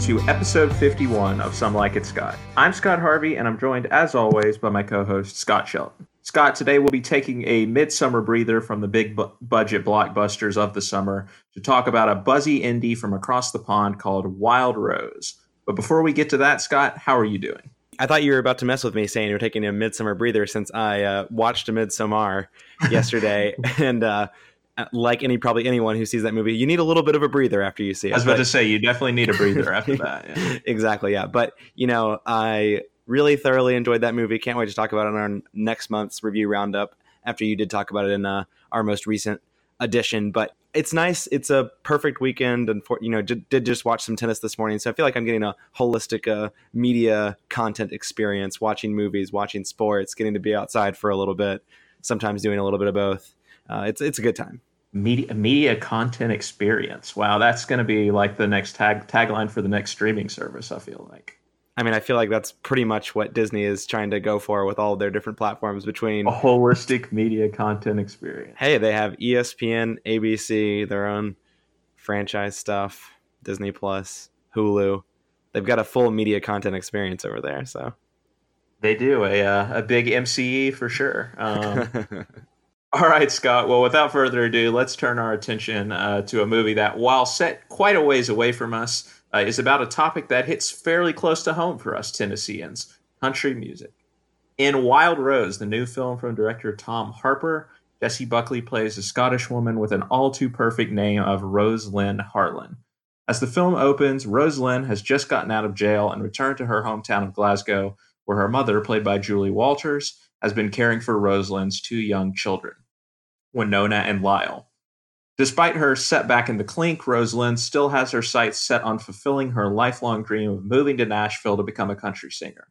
Hello and welcome to episode 51 of Some Like It Scott. I'm Scott Harvey and I'm joined as always by my co-host Scott Shelton. Scott, today we'll be taking a midsummer breather from the big bu- budget blockbusters of the summer to talk about a buzzy indie from across the pond called Wild Rose. But before we get to that, Scott, how are you doing? I thought you were about to mess with me saying you're taking a midsummer breather since I uh, watched a Midsommar yesterday and uh, like any probably anyone who sees that movie, you need a little bit of a breather after you see it. I was about but, to say you definitely need a breather after that. Yeah. exactly, yeah. But you know, I really thoroughly enjoyed that movie. Can't wait to talk about it on our next month's review roundup. After you did talk about it in uh, our most recent edition, but it's nice. It's a perfect weekend, and for you know, did, did just watch some tennis this morning, so I feel like I'm getting a holistic uh, media content experience, watching movies, watching sports, getting to be outside for a little bit, sometimes doing a little bit of both. Uh, it's it's a good time media media content experience. Wow, that's going to be like the next tag tagline for the next streaming service. I feel like. I mean, I feel like that's pretty much what Disney is trying to go for with all their different platforms between a holistic media content experience. Hey, they have ESPN, ABC, their own franchise stuff, Disney Plus, Hulu. They've got a full media content experience over there. So they do a uh, a big MCE for sure. Um, All right, Scott. Well, without further ado, let's turn our attention uh, to a movie that, while set quite a ways away from us, uh, is about a topic that hits fairly close to home for us Tennesseans country music. In Wild Rose, the new film from director Tom Harper, Jessie Buckley plays a Scottish woman with an all too perfect name of Rose Lynn Harlan. As the film opens, Rose Lynn has just gotten out of jail and returned to her hometown of Glasgow, where her mother, played by Julie Walters, has been caring for Rose Lynn's two young children. Wynonna, and Lyle. Despite her setback in the clink, Rosalind still has her sights set on fulfilling her lifelong dream of moving to Nashville to become a country singer.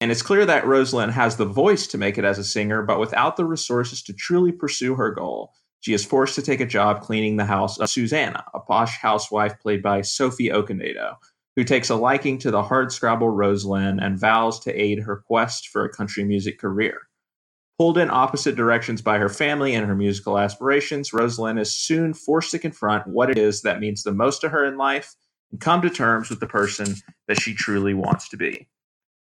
And it's clear that Rosalind has the voice to make it as a singer, but without the resources to truly pursue her goal, she is forced to take a job cleaning the house of Susanna, a posh housewife played by Sophie Okonedo, who takes a liking to the hard-scrabble Rose and vows to aid her quest for a country music career. Pulled in opposite directions by her family and her musical aspirations, Rose Lynn is soon forced to confront what it is that means the most to her in life and come to terms with the person that she truly wants to be.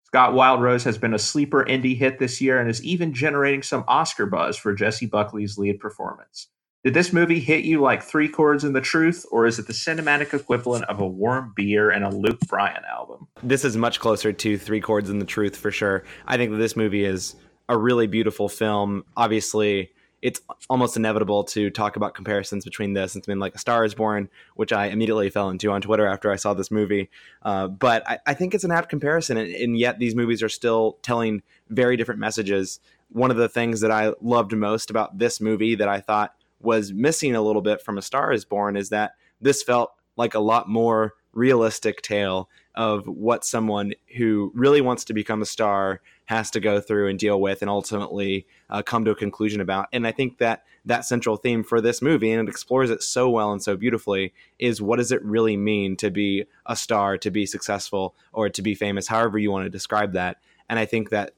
Scott Wild Rose has been a sleeper indie hit this year and is even generating some Oscar buzz for Jessie Buckley's lead performance. Did this movie hit you like three chords in the truth, or is it the cinematic equivalent of a warm beer and a Luke Bryan album? This is much closer to three chords in the truth for sure. I think this movie is a really beautiful film. Obviously, it's almost inevitable to talk about comparisons between this and something like A Star is Born, which I immediately fell into on Twitter after I saw this movie. Uh, but I, I, think it's an apt comparison, and, and, yet these movies are still telling very different messages. One of the things that I loved most about this movie that I thought was missing a little bit from A Star is Born is that this felt like a lot more realistic tale of what someone who really wants to become a star has to go through and deal with and ultimately uh, come to a conclusion about. And I think that that central theme for this movie, and it explores it so well and so beautifully, is what does it really mean to be a star, to be successful, or to be famous, however you want to describe that. And I think that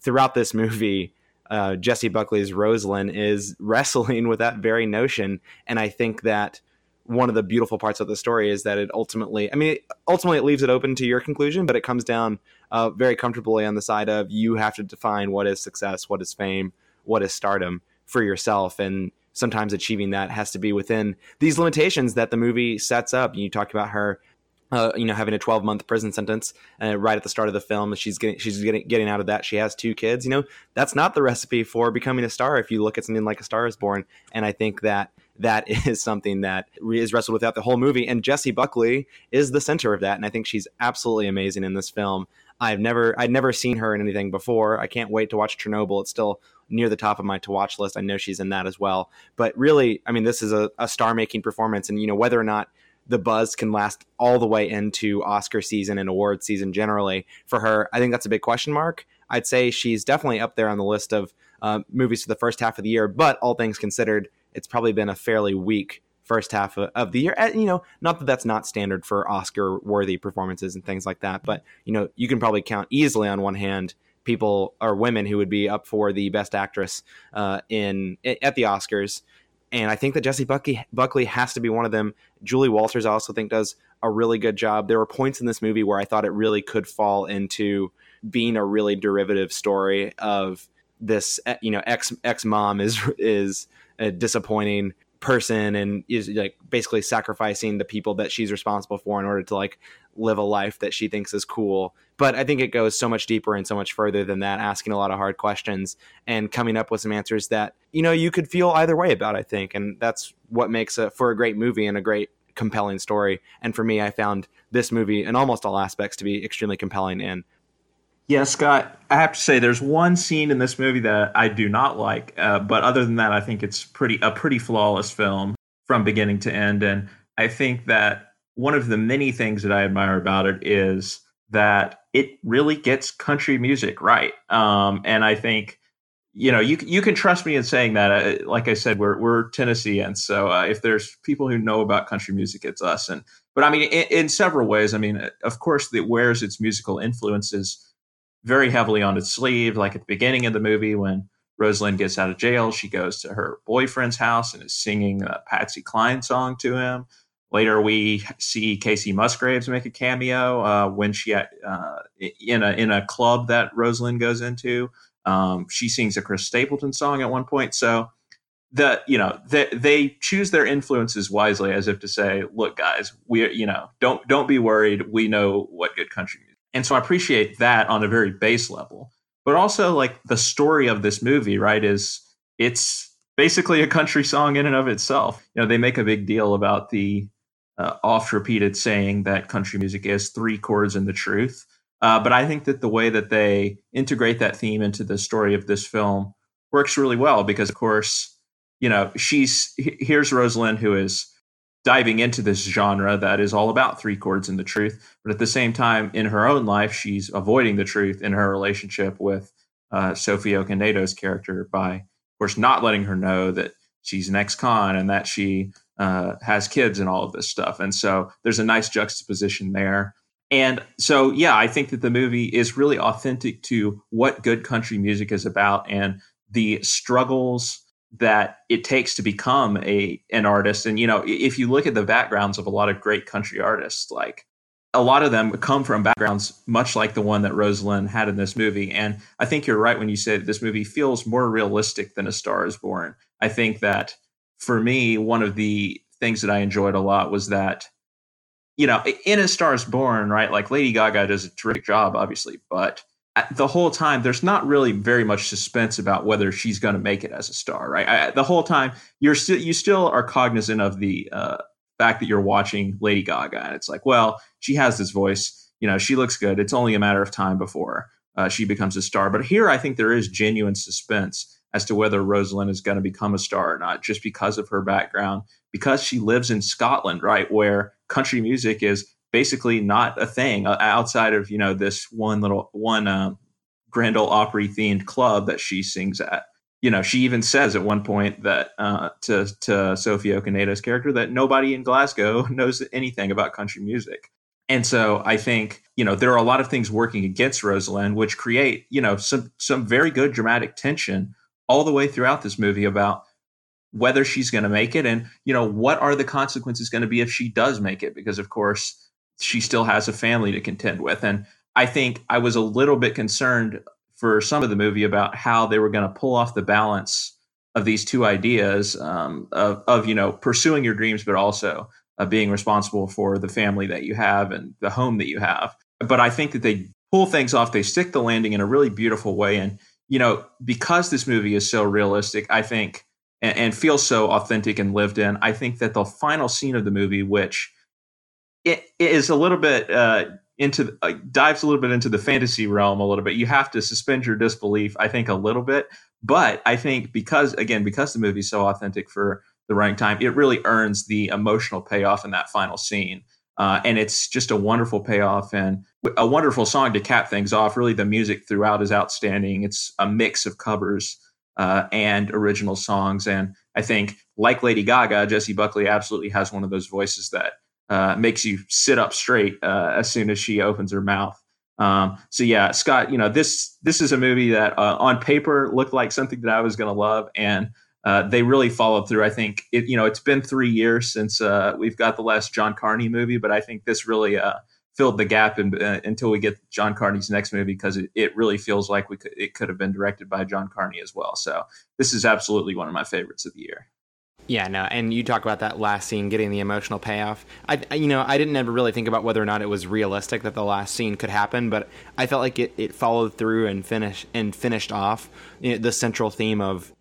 throughout this movie, uh, Jessie Buckley's Rose Lynn is wrestling with that very notion. And I think that one of the beautiful parts of the story is that it ultimately, I mean, ultimately it leaves it open to your conclusion, but it comes down uh, very comfortably on the side of you have to define what is success, what is fame, what is stardom for yourself. And sometimes achieving that has to be within these limitations that the movie sets up. You talk about her uh, you know, having a 12 month prison sentence uh, right at the start of the film. She's getting she's getting getting out of that. She has two kids. You know, that's not the recipe for becoming a star. If you look at something like A Star Is Born, and I think that that is something that is wrestled with the whole movie. And Jessie Buckley is the center of that, and I think she's absolutely amazing in this film. I've never I'd never seen her in anything before. I can't wait to watch Chernobyl. It's still near the top of my to watch list. I know she's in that as well. But really, I mean, this is a, a star making performance, and you know whether or not the buzz can last all the way into Oscar season and award season generally for her. I think that's a big question mark. I'd say she's definitely up there on the list of uh, movies for the first half of the year, but all things considered, it's probably been a fairly weak first half of the year. You know, not that that's not standard for Oscar worthy performances and things like that, but you know, you can probably count easily on one hand people or women who would be up for the best actress uh, in at the Oscars and I think that Jessie Buckley, Buckley has to be one of them. Julie Walters, I also think, does a really good job. There were points in this movie where I thought it really could fall into being a really derivative story of this eh, you know ex ex mom is is a disappointing person and is like basically sacrificing the people that she's responsible for in order to like live a life that she thinks is cool. But i think it goes so much deeper and so much further than that asking a lot of hard questions and coming up with some answers that you know you could feel either way about i think. And that's what makes it for a great movie and a great compelling story. And for me i found this movie in almost all aspects to be extremely compelling and yeah, Scott, I have to say there's one scene in this movie that I do not like, uh, but other than that, I think it's pretty a pretty flawless film from beginning to end, and I think that one of the many things that I admire about it is that it really gets country music right, um, and I think you know you you can trust me in saying that. Uh, like I said, we're we're Tennesseans, so uh, if there's people who know about country music, it's us, and but I mean in, in several ways. I mean, of course, it wears its musical influences very heavily on its sleeve. Like at the beginning of the movie, when Rosalind gets out of jail, she goes to her boyfriend's house and is singing a Patsy Cline song to him. Later, we see Kacey Musgraves make a cameo uh, when she uh, in a in a club that Rosalind goes into. Um, she sings a Chris Stapleton song at one point. So the you know they, they choose their influences wisely, as if to say, "Look, guys, we you know don't don't be worried. We know what good country and so I appreciate that on a very base level. But also, like the story of this movie, right, is it's basically a country song in and of itself. You know, they make a big deal about the uh, oft repeated saying that country music is three chords and the truth. Uh, but I think that the way that they integrate that theme into the story of this film works really well because, of course, you know, she's here's Rosalind who is diving into this genre that is all about three chords and the truth. But at the same time, in her own life, she's avoiding the truth in her relationship with uh, Sophie Okonedo's character by, of course, not letting her know that she's an ex-con and that she uh, has kids and all of this stuff. And so there's a nice juxtaposition there. And so, yeah, I think that the movie is really authentic to what good country music is about and the struggles that it takes to become a an artist. And you know if you look at the backgrounds of a lot of great country artists like a lot of them come from backgrounds much like the one that Rosalind had in this movie. And I think you're right when you say that this movie feels more realistic than a star is born. I think that for me one of the things that I enjoyed a lot was that you know in a star is born right like Lady Gaga does a terrific job obviously but the whole time there's not really very much suspense about whether she's going to make it as a star right? I, the whole time you're still you still are cognizant of the uh, fact that you're watching lady gaga and it's like well she has this voice you know she looks good it's only a matter of time before uh, she becomes a star. But here i think there is genuine suspense as to whether rosalind is going to become a star or not just because of her background because she lives in scotland right where country music is basically not a thing uh, outside of you know this one little one uh, Grand Ole Opry themed club that she sings at. You know, she even says at one point that uh, to to Sophie Okonedo's character that nobody in Glasgow knows anything about country music. And so I think you know there are a lot of things working against Rosalind, which create you know some some very good dramatic tension all the way throughout this movie about whether she's going to make it and you know what are the consequences going to be if she does make it because of course she still has a family to contend with. And I think I was a little bit concerned for some of the movie about how they were going to pull off the balance of these two ideas um, of, of, you know, pursuing your dreams, but also being responsible for the family that you have and the home that you have. But I think that they pull things off. They stick the landing in a really beautiful way. And, you know, because this movie is so realistic, I think, and, and feels so authentic and lived in, I think that the final scene of the movie, which it is a little bit uh, into uh, dives a little bit into the fantasy realm a little bit. You have to suspend your disbelief, I think, a little bit. But I think because again, because the movie's so authentic for the running time, it really earns the emotional payoff in that final scene. Uh, and it's just a wonderful payoff and a wonderful song to cap things off. Really, the music throughout is outstanding. It's a mix of covers uh, and original songs. And I think, like Lady Gaga, Jessie Buckley absolutely has one of those voices that uh, makes you sit up straight uh, as soon as she opens her mouth. Um, so yeah, Scott, you know this this is a movie that uh, on paper looked like something that I was going to love, and uh, they really followed through. I think it, you know it's been three years since uh, we've got the last John Carney movie, but I think this really uh, filled the gap in, until we get John Carney's next movie because it, it really feels like we could, it could have been directed by John Carney as well. So this is absolutely one of my favorites of the year. Yeah, no, and you talk about that last scene getting the emotional payoff. I, you know, I didn't ever really think about whether or not it was realistic that the last scene could happen, but I felt like it, it followed through and finished and finished off you know, the central theme of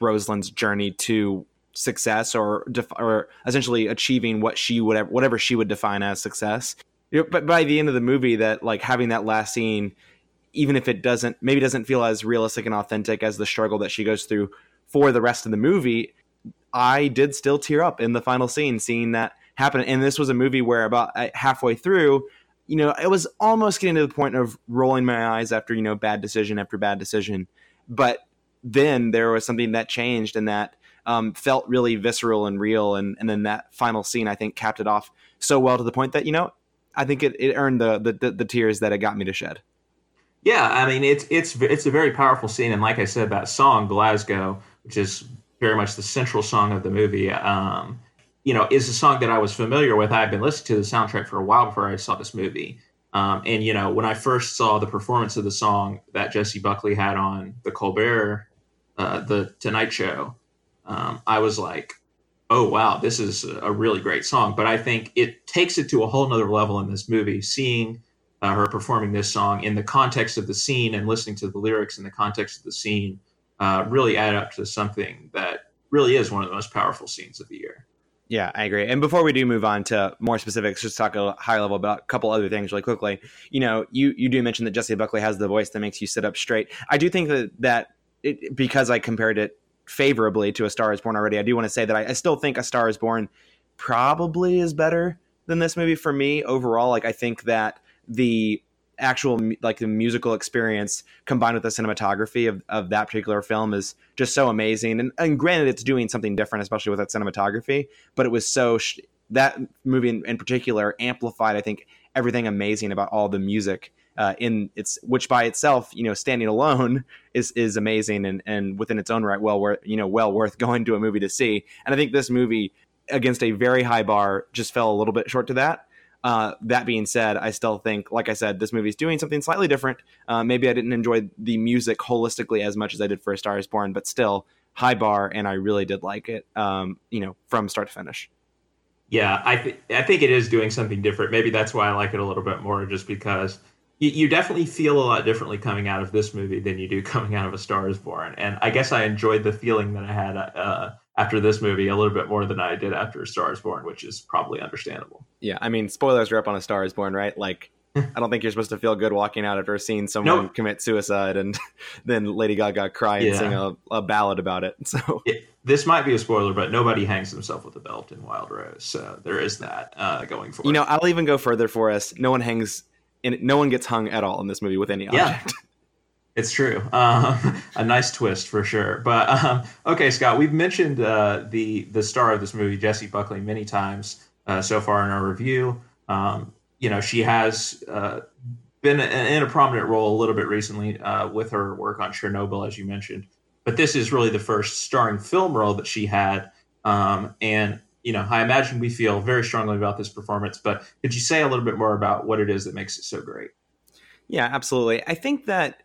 Rosalind's journey to success or def- or essentially achieving what she would whatever she would define as success. You know, but by the end of the movie, that like having that last scene, even if it doesn't maybe doesn't feel as realistic and authentic as the struggle that she goes through for the rest of the movie, I did still tear up in the final scene seeing that happen. And this was a movie where about uh, halfway through, you know, it was almost getting to the point of rolling my eyes after you know bad decision after bad decision, but then there was something that changed and that um, felt really visceral and real. And, and then that final scene, I think, capped it off so well to the point that, you know, I think it, it earned the, the, the tears that it got me to shed. Yeah, I mean it's it's it's a very powerful scene, and like I said, that song Glasgow, which is very much the central song of the movie, um, you know, is a song that I was familiar with. I had been listening to the soundtrack for a while before I saw this movie, um, and you know, when I first saw the performance of the song that Jessie Buckley had on the Colbert uh, the Tonight Show, um, I was like, oh wow, this is a really great song. But I think it takes it to a whole nother level in this movie. Seeing uh, her performing this song in the context of the scene and listening to the lyrics in the context of the scene uh, really add up to something that really is one of the most powerful scenes of the year. Yeah, I agree. And before we do move on to more specifics, just talk a high level about a couple other things really quickly. You know, you you do mention that Jessie Buckley has the voice that makes you sit up straight. I do think that that it, because I compared it favorably to A Star Is Born already, I do want to say that I, I still think A Star Is Born probably is better than this movie for me overall. Like I think that the actual like the musical experience combined with the cinematography of, of that particular film is just so amazing and, and granted it's doing something different especially with that cinematography but it was so sh- that movie in, in, particular amplified i think everything amazing about all the music uh, in its which by itself, you know, standing alone is is amazing and and within its own right, well worth you know well worth going to a movie to see. And I think this movie against a very high bar just fell a little bit short to that. Uh, that being said, I still think, like I said, this movie is doing something slightly different. Uh, maybe I didn't enjoy the music holistically as much as I did for A Star Is Born, but still high bar, and I really did like it. Um, you know, from start to finish. Yeah, I th- I think it is doing something different. Maybe that's why I like it a little bit more, just because you, you, definitely feel a lot differently coming out of this movie than you do coming out of A Star Is Born. And I guess I enjoyed the feeling that I had uh, after this movie a little bit more than I did after A Star Is Born, which is probably understandable. Yeah, I mean, spoilers are up on A Star Is Born, right? Like, I don't think you're supposed to feel good walking out after seeing someone nope. commit suicide and then Lady Gaga cry and yeah. sing a, a, ballad about it. So it, this might be a spoiler, but nobody hangs himself with a belt in Wild Rose, so there is that uh, going forward. You know, I'll even go further for us. No one hangs and no one gets hung at all in this movie with any object. Yeah. It's true. Um, a nice twist for sure. But um, okay, Scott, we've mentioned uh, the the star of this movie, Jessie Buckley, many times uh, so far in our review. Um, you know, she has uh, been in a prominent role a little bit recently uh, with her work on Chernobyl, as you mentioned. But this is really the first starring film role that she had. Um, and you know, I imagine we feel very strongly about this performance, but could you say a little bit more about what it is that makes it so great? Yeah, absolutely. I think that,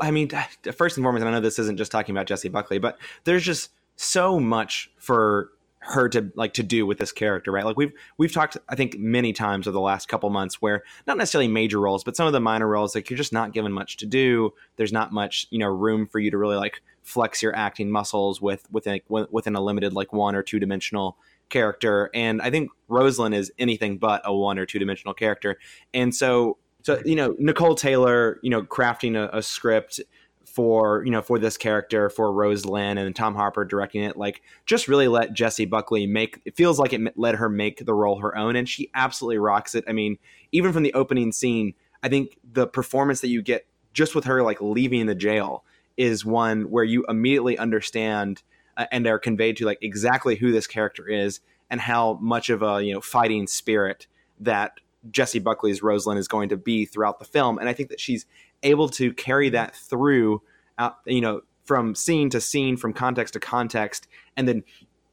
I mean, first and foremost, I know this isn't just talking about Jessie Buckley, but there's just so much for her to like to do with this character, right? Like we've we've talked, I think, many times over the last couple months where not necessarily major roles, but some of the minor roles, like you're just not given much to do. There's not much, you know, room for you to really like flex your acting muscles with within within a limited like one or two dimensional character, and I think Rosalind is anything but a one or two dimensional character. And so, so you know, Nicole Taylor, you know, crafting a, a script for you know for this character for Rosalind and Tom Harper directing it like just really let Jessie Buckley make it feels like it let her make the role her own and she absolutely rocks it. I mean, even from the opening scene, I think the performance that you get just with her like leaving the jail is one where you immediately understand uh, and are conveyed to like exactly who this character is and how much of a you know fighting spirit that Jessie Buckley's Rosalind is going to be throughout the film. And I think that she's able to carry that through, uh, you know, from scene to scene, from context to context, and then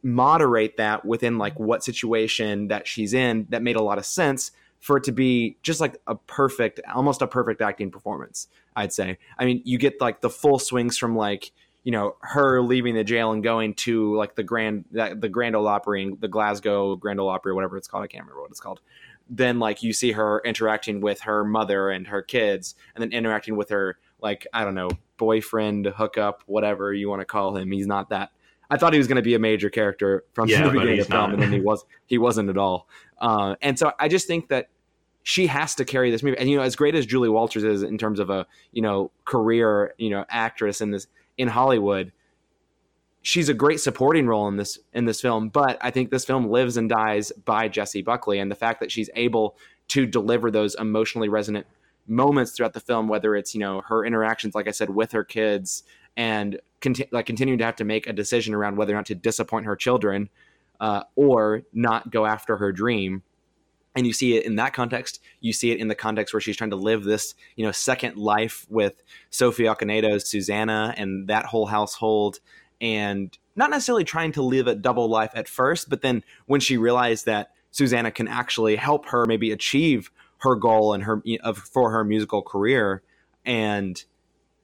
moderate that within like what situation that she's in that made a lot of sense for it to be just like a perfect almost a perfect acting performance i'd say i mean you get like the full swings from like you know her leaving the jail and going to like the grand the grand ole opry the glasgow grand ole opry whatever it's called i can't remember what it's called then like you see her interacting with her mother and her kids and then interacting with her like i don't know boyfriend hookup whatever you want to call him he's not that I thought he was going to be a major character from yeah, the beginning of the film, and then he was he wasn't at all. Uh, and so I just think that she has to carry this movie. And you know, as great as Julie Walters is in terms of a you know career you know actress in this in Hollywood, she's a great supporting role in this in this film. But I think this film lives and dies by Jessie Buckley, and the fact that she's able to deliver those emotionally resonant moments throughout the film, whether it's you know her interactions, like I said, with her kids, and conti- like continuing to have to make a decision around whether or not to disappoint her children uh, or not go after her dream and you see it in that context you see it in the context where she's trying to live this you know second life with sophie okonedo's susanna and that whole household and not necessarily trying to live a double life at first but then when she realized that susanna can actually help her maybe achieve her goal and her of for her musical career and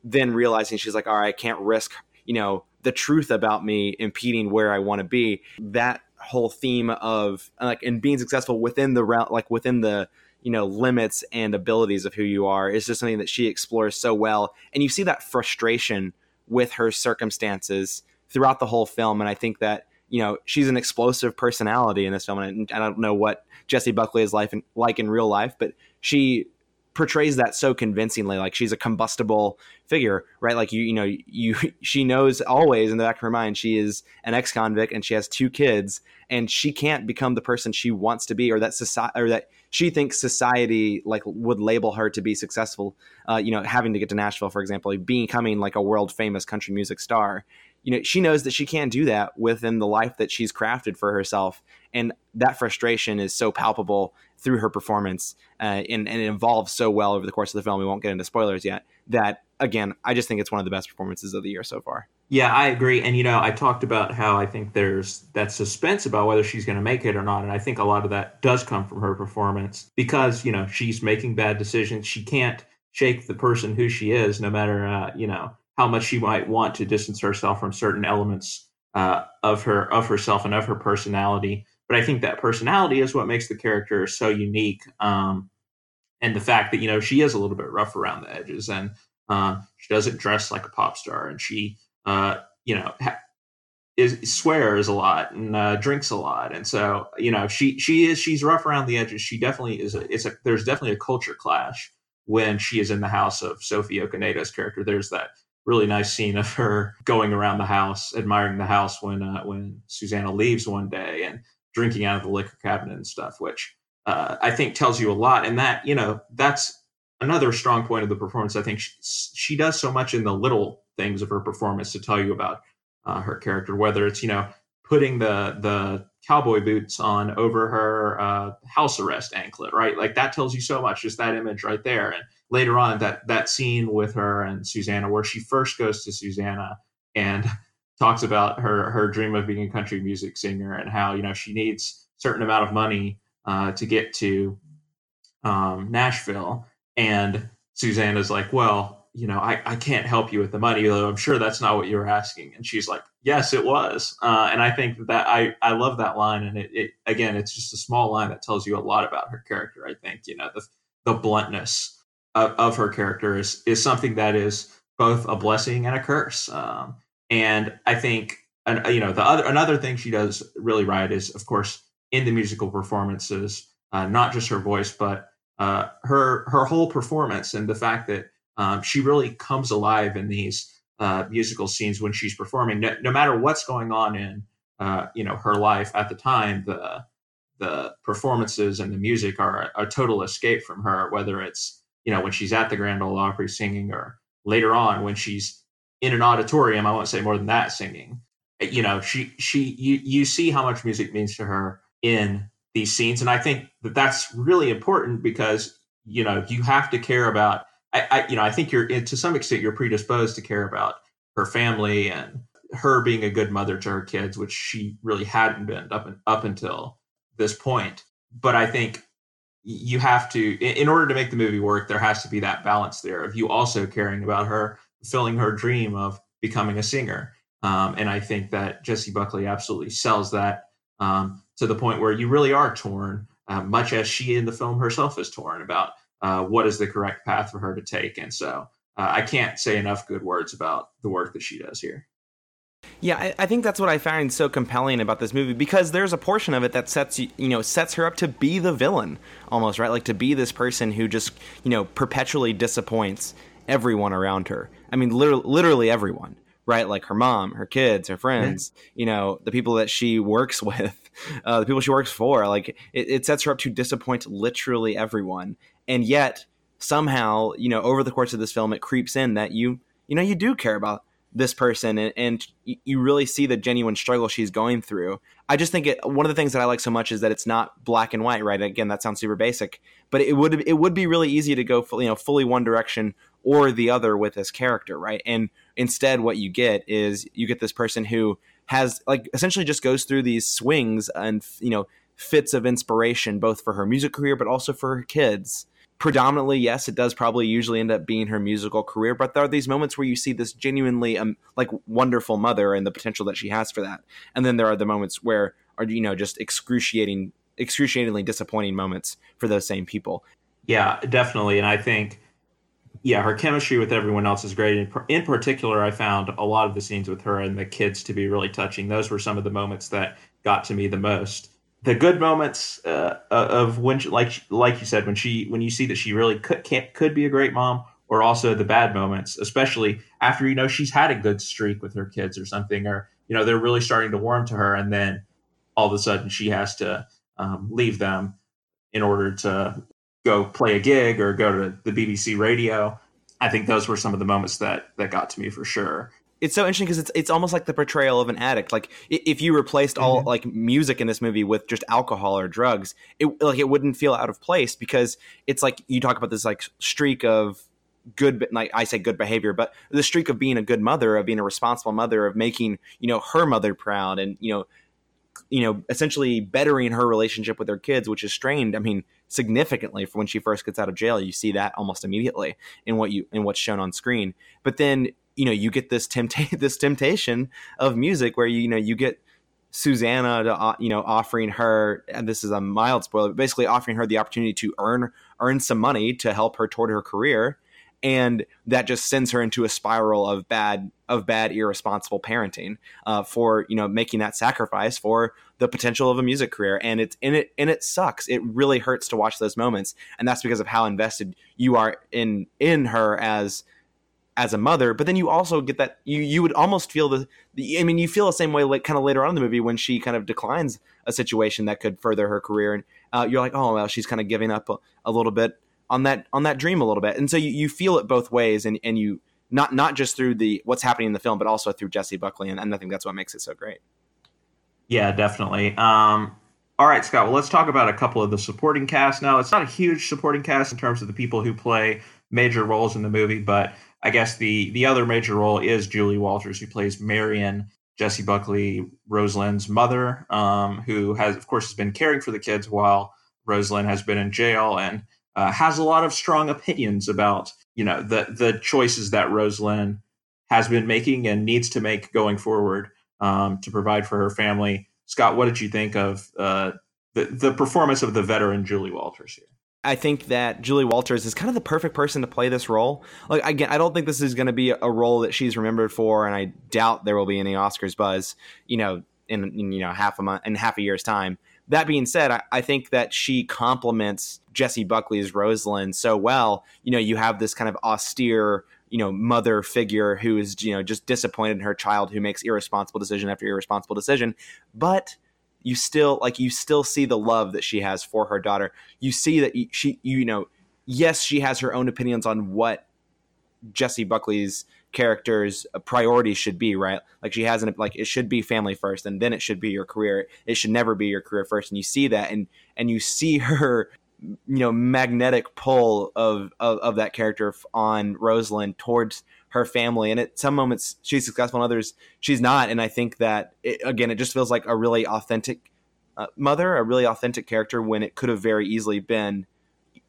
then realizing she's like, all right, I can't risk, you know, the truth about me impeding where I want to be. That whole theme of like and being successful within the route, like within the you know limits and abilities of who you are is just something that she explores so well, and you see that frustration with her circumstances throughout the whole film, and I think that you know she's an explosive personality in this film, and I don't know what Jessie Buckley is life in, like in real life, but she portrays that so convincingly like she's a combustible figure right? Like you you know you she knows always in the back of her mind she is an ex-convict and she has two kids and she can't become the person she wants to be or that society or that she thinks society like would label her to be successful uh, you know having to get to nashville for example becoming like a world famous country music star you know she knows that she can't do that within the life that she's crafted for herself. And that frustration is so palpable through her performance uh, and, and it evolves so well over the course of the film. We won't get into spoilers yet that again i just think it's one of the best performances of the year so far. Yeah i agree. And you know i talked about how i think there's that suspense about whether she's going to make it or not. And i think a lot of that does come from her performance because you know she's making bad decisions. She can't shake the person who she is no matter uh, you know how much she might want to distance herself from certain elements uh, of her of herself and of her personality. But I think that personality is what makes the character so unique. Um, and the fact that you know she is a little bit rough around the edges, and uh, she doesn't dress like a pop star, and she uh, you know ha- is swears a lot and uh, drinks a lot, and so you know she she is she's rough around the edges. She definitely is. A, it's a there's definitely a culture clash when she is in the house of Sophie Okonedo's character. There's that really nice scene of her going around the house, admiring the house when uh, when Susanna leaves one day and drinking out of the liquor cabinet and stuff, which uh, I think tells you a lot. And that you know that's another strong point of the performance. I think she, she does so much in the little things of her performance to tell you about uh, her character, whether it's you know putting the the cowboy boots on over her uh, house arrest anklet, right? Like that tells you so much, just that image right there. And later on, that that scene with her and Susanna, where she first goes to Susanna and talks about her her dream of being a country music singer and how you know she needs certain amount of money uh, to get to um, Nashville, and Susanna's like, well you know, I, I can't help you with the money, though I'm sure that's not what you were asking. And she's like, yes, it was. Uh, and I think that I, I love that line. And it, it, again, it's just a small line that tells you a lot about her character. I think, you know, the, the bluntness of, of her character is, is something that is both a blessing and a curse. Um, and I think, and, you know, the other, another thing she does really right is, of course, in the musical performances, uh, not just her voice, but uh, her, her whole performance and the fact that, um, she really comes alive in these uh, musical scenes when she's performing. No, no matter what's going on in uh, you know her life at the time, the the performances and the music are a, a, total escape from her. Whether it's you know when she's at the Grand Ole Opry singing, or later on when she's in an auditorium. I won't say more than that singing. You know, she she you you see how much music means to her in these scenes, and I think that that's really important because you know you have to care about I, I, you know, I think you're to some extent you're predisposed to care about her family and her being a good mother to her kids, which she really hadn't been up and, up until this point. But I think you have to, in order to make the movie work, there has to be that balance there of you also caring about her, fulfilling her dream of becoming a singer. Um, and I think that Jessie Buckley absolutely sells that um, to the point where you really are torn, uh, much as she in the film herself is torn about uh, what is the correct path for her to take. And so uh, I can't say enough good words about the work that she does here. Yeah, I, I, think that's what I find so compelling about this movie because there's a portion of it that sets you, know, sets her up to be the villain almost, right? Like to be this person who just, you know, perpetually disappoints everyone around her. I mean, literally, literally everyone, right? Like her mom, her kids, her friends, you know, the people that she works with, uh, the people she works for. Like it, it sets her up to disappoint literally everyone, and yet somehow, you know, over the course of this film, it creeps in that you, you know, you do care about this person and, and you really see the genuine struggle she's going through. I just think it one of the things that i like so much is that it's not black and white right? Again that sounds super basic but it would it would be really easy to go fully, you know fully one direction or the other with this character right? And instead what you get is you get this person who has like essentially just goes through these swings and you know fits of inspiration both for her music career but also for her kids. Predominantly yes it does probably usually end up being her musical career but there are these moments where you see this genuinely um, like wonderful mother and the potential that she has for that. And then there are the moments where are you know just excruciating excruciatingly disappointing moments for those same people. Yeah definitely. And i think yeah her chemistry with everyone else is great. In, particular i found a lot of the scenes with her and the kids to be really touching. Those were some of the moments that got to me the most. The good moments uh, of when, she, like like you said, when she when you see that she really could can, could be a great mom, or also the bad moments, especially after you know she's had a good streak with her kids or something, or you know they're really starting to warm to her, and then all of a sudden she has to um, leave them in order to go play a gig or go to the BBC radio. I think those were some of the moments that that got to me for sure it's so interesting because it's it's almost like the portrayal of an addict. Like if you replaced all mm-hmm. like music in this movie with just alcohol or drugs, it like it wouldn't feel out of place because it's like you talk about this like streak of good like I say good behavior, but the streak of being a good mother, of being a responsible mother, of making you know her mother proud, and you know you know essentially bettering her relationship with her kids, which is strained. I mean significantly from when she first gets out of jail. You see that almost immediately in what you in what's shown on screen. But then you know you get this temptation this temptation of music where you, you know you get Susanna to uh, you know offering her and this is a mild spoiler but basically offering her the opportunity to earn earn some money to help her toward her career and that just sends her into a spiral of bad of bad irresponsible parenting uh, for you know making that sacrifice for the potential of a music career. And it's in it and it sucks. It really hurts to watch those moments. And that's because of how invested you are in in her as as a mother, but then you also get that you you would almost feel the, the I mean you feel the same way like kind of later on in the movie when she kind of declines a situation that could further her career. And uh, you're like oh well she's kind of giving up a, a, little bit on that on that dream a little bit and so you, you feel it both ways and and you not not just through the what's happening in the film but also through Jessie Buckley and, and I think that's what makes it so great. Yeah, definitely. Um, all right, Scott. Well, let's talk about a couple of the supporting cast now. It's not a huge supporting cast in terms of the people who play major roles in the movie, but I guess the the other major role is Julie Walters, who plays Marion, Jessie Buckley, Rosalind's mother, um, who has, of course, has been caring for the kids while Rosalind has been in jail and uh, has a lot of strong opinions about you know the the choices that Rosalind has been making and needs to make going forward um, to provide for her family. Scott, what did you think of uh, the the performance of the veteran Julie Walters here? I think that Julie Walters is kind of the perfect person to play this role. Like again, I don't think this is going to be a role that she's remembered for, and I doubt there will be any Oscars buzz. You know, in, in you know half a month in half a year's time. That being said, I, I think that she complements Jessie Buckley's Rosalind so well. You know, you have this kind of austere, you know, mother figure who is you know just disappointed in her child, who makes irresponsible decision after irresponsible decision, but you still like you still see the love that she has for her daughter. You see that she you know yes she has her own opinions on what Jessie Buckley's character's priorities should be, right? Like she has an like it should be family first and then it should be your career. It should never be your career first and you see that and and you see her you know magnetic pull of of, of that character on Rosalind towards her family. And at some moments she's successful, and others she's not. And I think that it, again, it just feels like a really authentic uh, mother, a really authentic character when it could have very easily been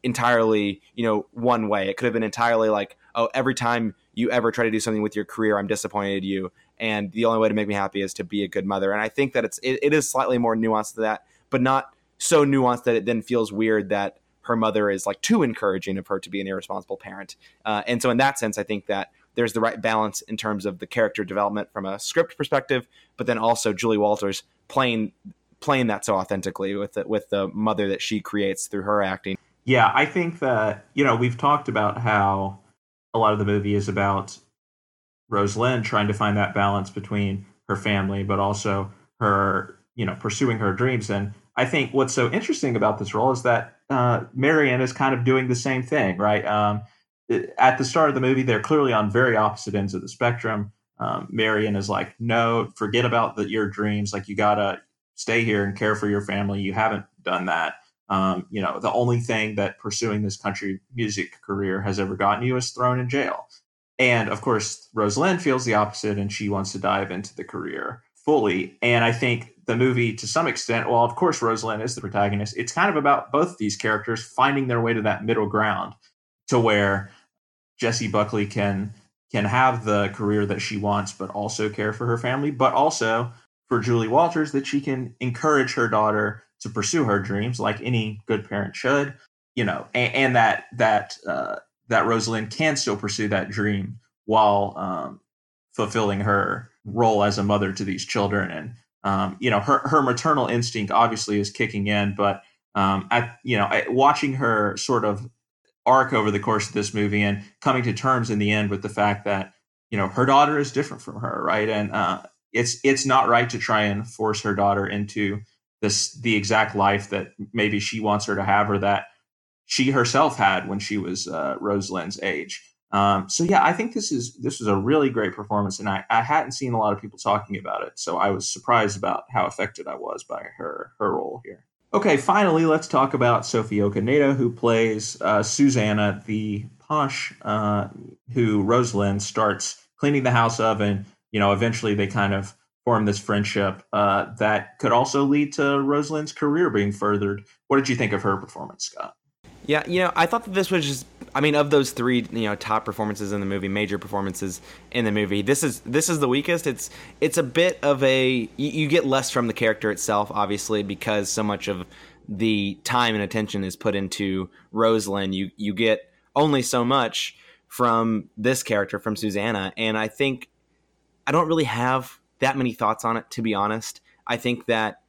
entirely, you know, one way. It could have been entirely like, oh, every time you ever try to do something with your career, I'm disappointed in you, and the only way to make me happy is to be a good mother. And I think that it's it, it is slightly more nuanced than that, but not so nuanced that it then feels weird that her mother is like too encouraging of her to be an irresponsible parent. Uh, and so in that sense, I think that there's the right balance in terms of the character development from a script perspective, but then also Julie Walters playing playing that so authentically with the, with the mother that she creates through her acting. Yeah, I think that you know we've talked about how a lot of the movie is about Rosalind trying to find that balance between her family, but also her you know pursuing her dreams. And I think what's so interesting about this role is that uh, Marion is kind of doing the same thing, right? Um, at the start of the movie, they're clearly on very opposite ends of the spectrum. Um, Marion is like, no, forget about the, your dreams. Like you gotta stay here and care for your family. You haven't done that. Um, you know, the only thing that pursuing this country music career has ever gotten you is thrown in jail. And of course, Rosalind feels the opposite and she wants to dive into the career fully. And I think the movie, to some extent, well, of course, Rosalind is the protagonist. It's kind of about both these characters finding their way to that middle ground to where Jessie Buckley can can have the career that she wants, but also care for her family, but also for Julie Walters that she can encourage her daughter to pursue her dreams like any good parent should, you know, and, and that that uh, that Rosalind can still pursue that dream while um, fulfilling her role as a mother to these children. And um, you know, her her maternal instinct obviously is kicking in, but um, I you know, watching her sort of arc over the course of this movie and coming to terms in the end with the fact that you know her daughter is different from her, right? And uh, it's it's not right to try and force her daughter into this the exact life that maybe she wants her to have or that she herself had when she was uh, Rosalind's age. Um, so yeah, I think this is this was a really great performance, and I, I hadn't seen a lot of people talking about it, so I was surprised about how affected I was by her her role here. Okay, finally, let's talk about Sophie Okonedo, who plays uh, Susanna, the posh, uh, who Rosalind starts cleaning the house of, and you know, eventually they kind of form this friendship uh, that could also lead to Rosalind's career being furthered. What did you think of her performance, Scott? Yeah, you know, I thought that this was just I mean, of those three, you know, top performances in the movie, major performances in the movie, this is this is the weakest. It's it's a bit of a you, you get less from the character itself, obviously, because so much of the time and attention is put into Rosalind. You you get only so much from this character, from Susanna, and I think I don't really have that many thoughts on it, to be honest. I think that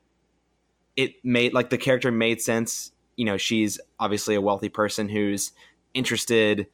it made like the character made sense. You know, she's obviously a wealthy person who's interested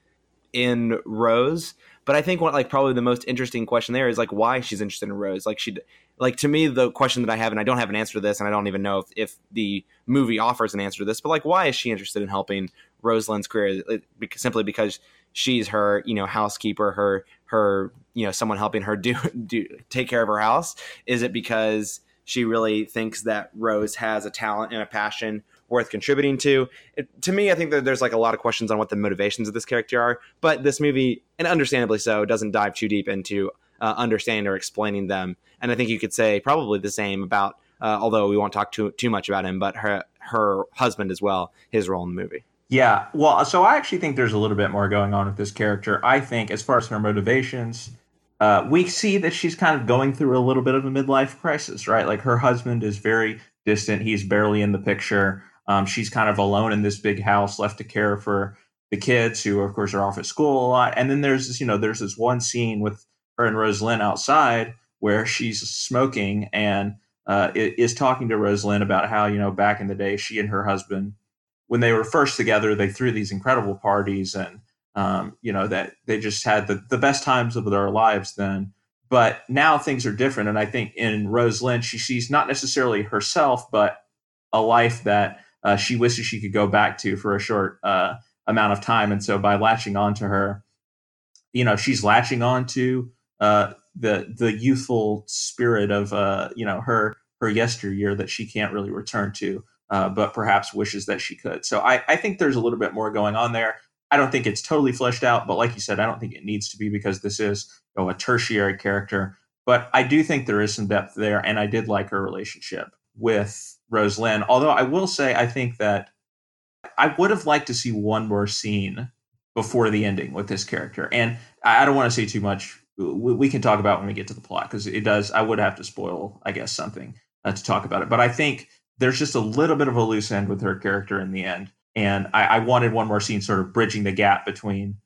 in Rose. But I think what like probably the most interesting question there is like why she's interested in Rose. Like she like to me the question that I have and I don't have an answer to this and I don't even know if, if the movie offers an answer to this, but like why is she interested in helping Rosalind's career? Because, simply because she's her, you know, housekeeper, her her you know someone helping her do do take care of her house? Is it because she really thinks that Rose has a talent and a passion worth contributing to? It, to me, I think that there's like a lot of questions on what the motivations of this character are. But this movie, and understandably so, doesn't dive too deep into uh, understanding or explaining them. And I think you could say probably the same about, uh, although we won't talk too too much about him, but her her husband as well, his role in the movie. Yeah, well, so I actually think there's a little bit more going on with this character. I think, as far as her motivations, uh, we see that she's kind of going through a little bit of a midlife crisis, right? Like her husband is very distant; he's barely in the picture. Um, she's kind of alone in this big house, left to care for the kids, who of course are off at school a lot. And then there's this, you know, there's this one scene with her and Rosalind outside where she's smoking and uh, is talking to Rosalind about how you know back in the day she and her husband when they were first together they threw these incredible parties and um, you know that they just had the, the best times of their lives then but now things are different and i think in rosalind she sees not necessarily herself but a life that uh, she wishes she could go back to for a short uh, amount of time. And so by latching on to her you know she's latching on to uh, the the youthful spirit of uh, you know her her yesteryear that she can't really return to uh, but perhaps wishes that she could. So I, I think there's a little bit more going on there. I don't think it's totally fleshed out, but like you said, I don't think it needs to be because this is you know, a tertiary character. But I do think there is some depth there, and I did like her relationship with Rose Lynn. Although I will say, I think that I would have liked to see one more scene before the ending with this character. And I don't want to say too much. We can talk about when we get to the plot because it does. I would have to spoil, I guess, something uh, to talk about it. But I think there's just a little bit of a loose end with her character in the end. And I, I wanted one more scene sort of bridging the gap between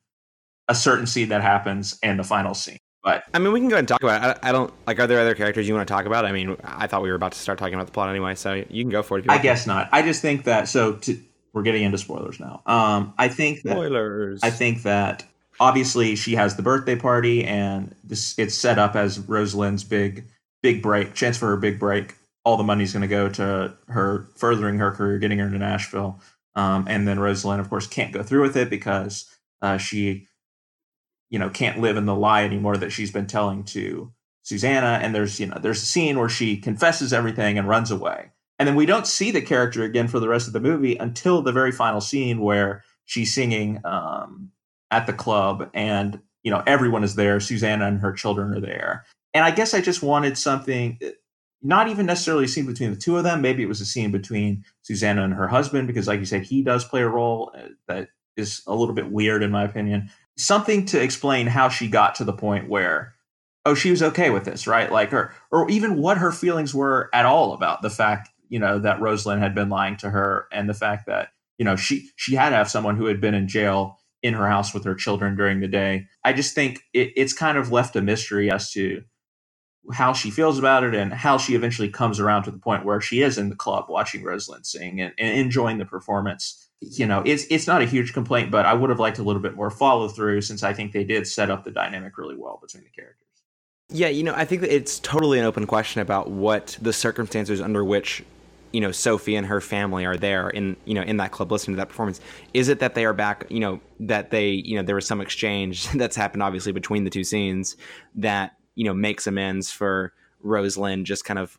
a certain scene that happens and the final scene. But I mean, we can go ahead and talk about it. I, I, don't like. Are there other characters you want to talk about? I mean, I thought we were about to start talking about the plot anyway, so you can go for it. I guess not. I just think that. So to, we're getting into spoilers now. Um, I think that, spoilers. I think that obviously she has the birthday party, and this it's set up as Rose Lynn's big big break, chance for her big break. All the money's going to go to her furthering her career, getting her to Nashville. Um, and then Rose Lynn, of course, can't go through with it because uh, she you know can't live in the lie anymore that she's been telling to Susanna. And there's you know there's a scene where she confesses everything and runs away. And then we don't see the character again for the rest of the movie until the very final scene where she's singing um, at the club and you know everyone is there. Susanna and her children are there. And I guess I just wanted something not even necessarily a scene between the two of them. Maybe it was a scene between Susanna and her husband because like you said he does play a role uh, that is a little bit weird in my opinion something to explain how she got to the point where oh she was okay with this right? Like or or even what her feelings were at all about the fact you know that Rose Lynn had been lying to her and the fact that you know she she had to have someone who had been in jail in her house with her children during the day. I just think it, it's kind of left a mystery as to how she feels about it and how she eventually comes around to the point where she is in the club watching Rose Lynn sing and, and enjoying the performance you know, it's it's not a huge complaint, but I would have liked a little bit more follow through since I think they did set up the dynamic really well between the characters. Yeah, you know, I think it's totally an open question about what the circumstances under which you know Sophie and her family are there in you know in that club listening to that performance. Is it that they are back? You know that they you know there was some exchange that's happened obviously between the two scenes that you know makes amends for Rose Lynn just kind of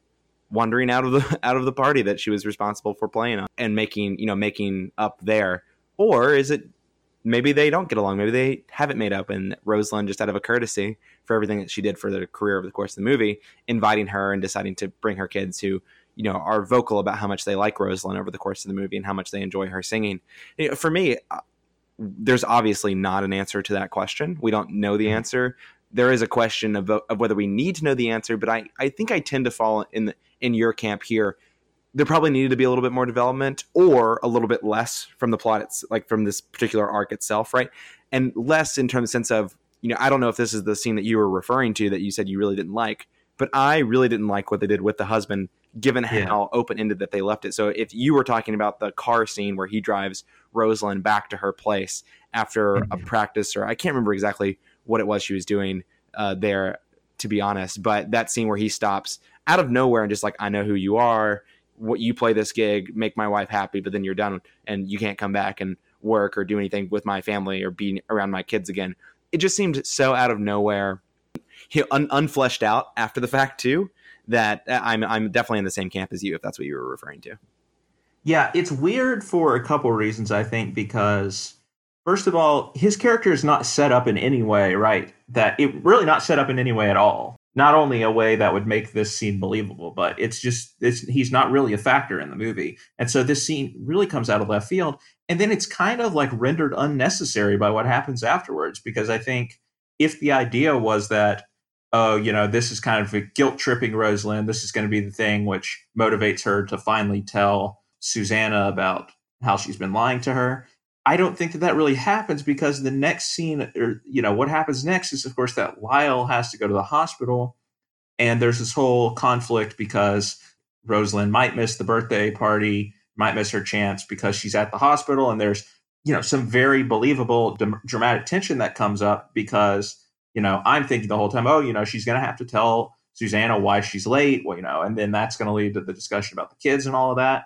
wandering out of the out of the party that she was responsible for playing on and making you know making up there. Or is it maybe they don't get along. Maybe they haven't made up and Rose Lynn just out of a courtesy for everything that she did for the career over the course of the movie inviting her and deciding to bring her kids who you know are vocal about how much they like Rose Lynn over the course of the movie and how much they enjoy her singing. You know, for me uh, there's obviously not an answer to that question. We don't know the mm-hmm. answer. There is a question of, of whether we need to know the answer but I, I think I tend to fall in the in your camp here there probably needed to be a little bit more development or a little bit less from the plot it's like from this particular arc itself right and less in terms of sense of you know i don't know if this is the scene that you were referring to that you said you really didn't like but i really didn't like what they did with the husband given yeah. how open-ended that they left it so if you were talking about the car scene where he drives Rose Lynn back to her place after mm-hmm. a practice or i can't remember exactly what it was she was doing uh, there to be honest but that scene where he stops out of nowhere and just like I know who you are, what you play this gig, make my wife happy, but then you're done and you can't come back and work or do anything with my family or be around my kids again. It just seemed so out of nowhere, un- unfleshed out after the fact too. That uh, I'm I'm definitely in the same camp as you if that's what you were referring to. Yeah, it's weird for a couple reasons. I think because first of all, his character is not set up in any way, right? That it really not set up in any way at all not only a way that would make this scene believable, but it's just it's, he's not really a factor in the movie. And so this scene really comes out of left field. And then it's kind of like rendered unnecessary by what happens afterwards, because I think if the idea was that, oh, you know, this is kind of a guilt tripping Rose Lynn. This is going to be the thing which motivates her to finally tell Susanna about how she's been lying to her. I don't think that that really happens because the next scene, or you know, what happens next is, of course, that Lyle has to go to the hospital, and there's this whole conflict because Rose Lynn might miss the birthday party, might miss her chance because she's at the hospital, and there's you know some very believable dramatic tension that comes up because you know I'm thinking the whole time, oh, you know, she's going to have to tell Susanna why she's late, well, you know, and then that's going to lead to the discussion about the kids and all of that.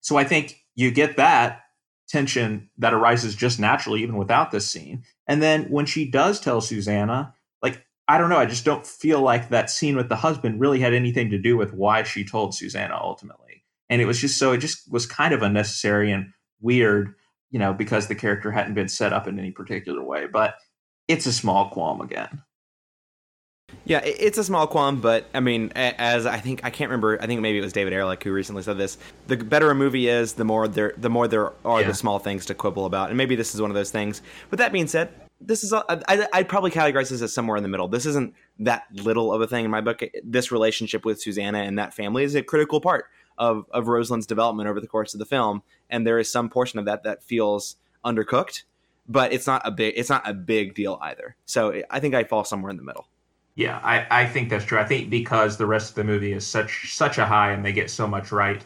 So I think you get that tension that arises just naturally, even without this scene. And then when she does tell Susanna, like, I don't know, I just don't feel like that scene with the husband really had anything to do with why she told Susanna ultimately. And it was just so, it just was kind of unnecessary and weird. you know, because the character hadn't been set up in any particular way. But it's a small qualm again. Yeah, it's a small qualm, but I mean, as I think I can't remember. I think maybe it was David Ehrlich who recently said this: the better a movie is, the more there, the more there are yeah. the small things to quibble about, and maybe this is one of those things. But that being said, this is I, I'd probably categorize this as somewhere in the middle. This isn't that little of a thing in my book. This relationship with Susanna and that family is a critical part of of Rose Lynn's development over the course of the film, and there is some portion of that that feels undercooked, but it's not a big it's not a big deal either. So I think I fall somewhere in the middle. Yeah, I, I think that's true. I think because the rest of the movie is such such a high and they get so much right,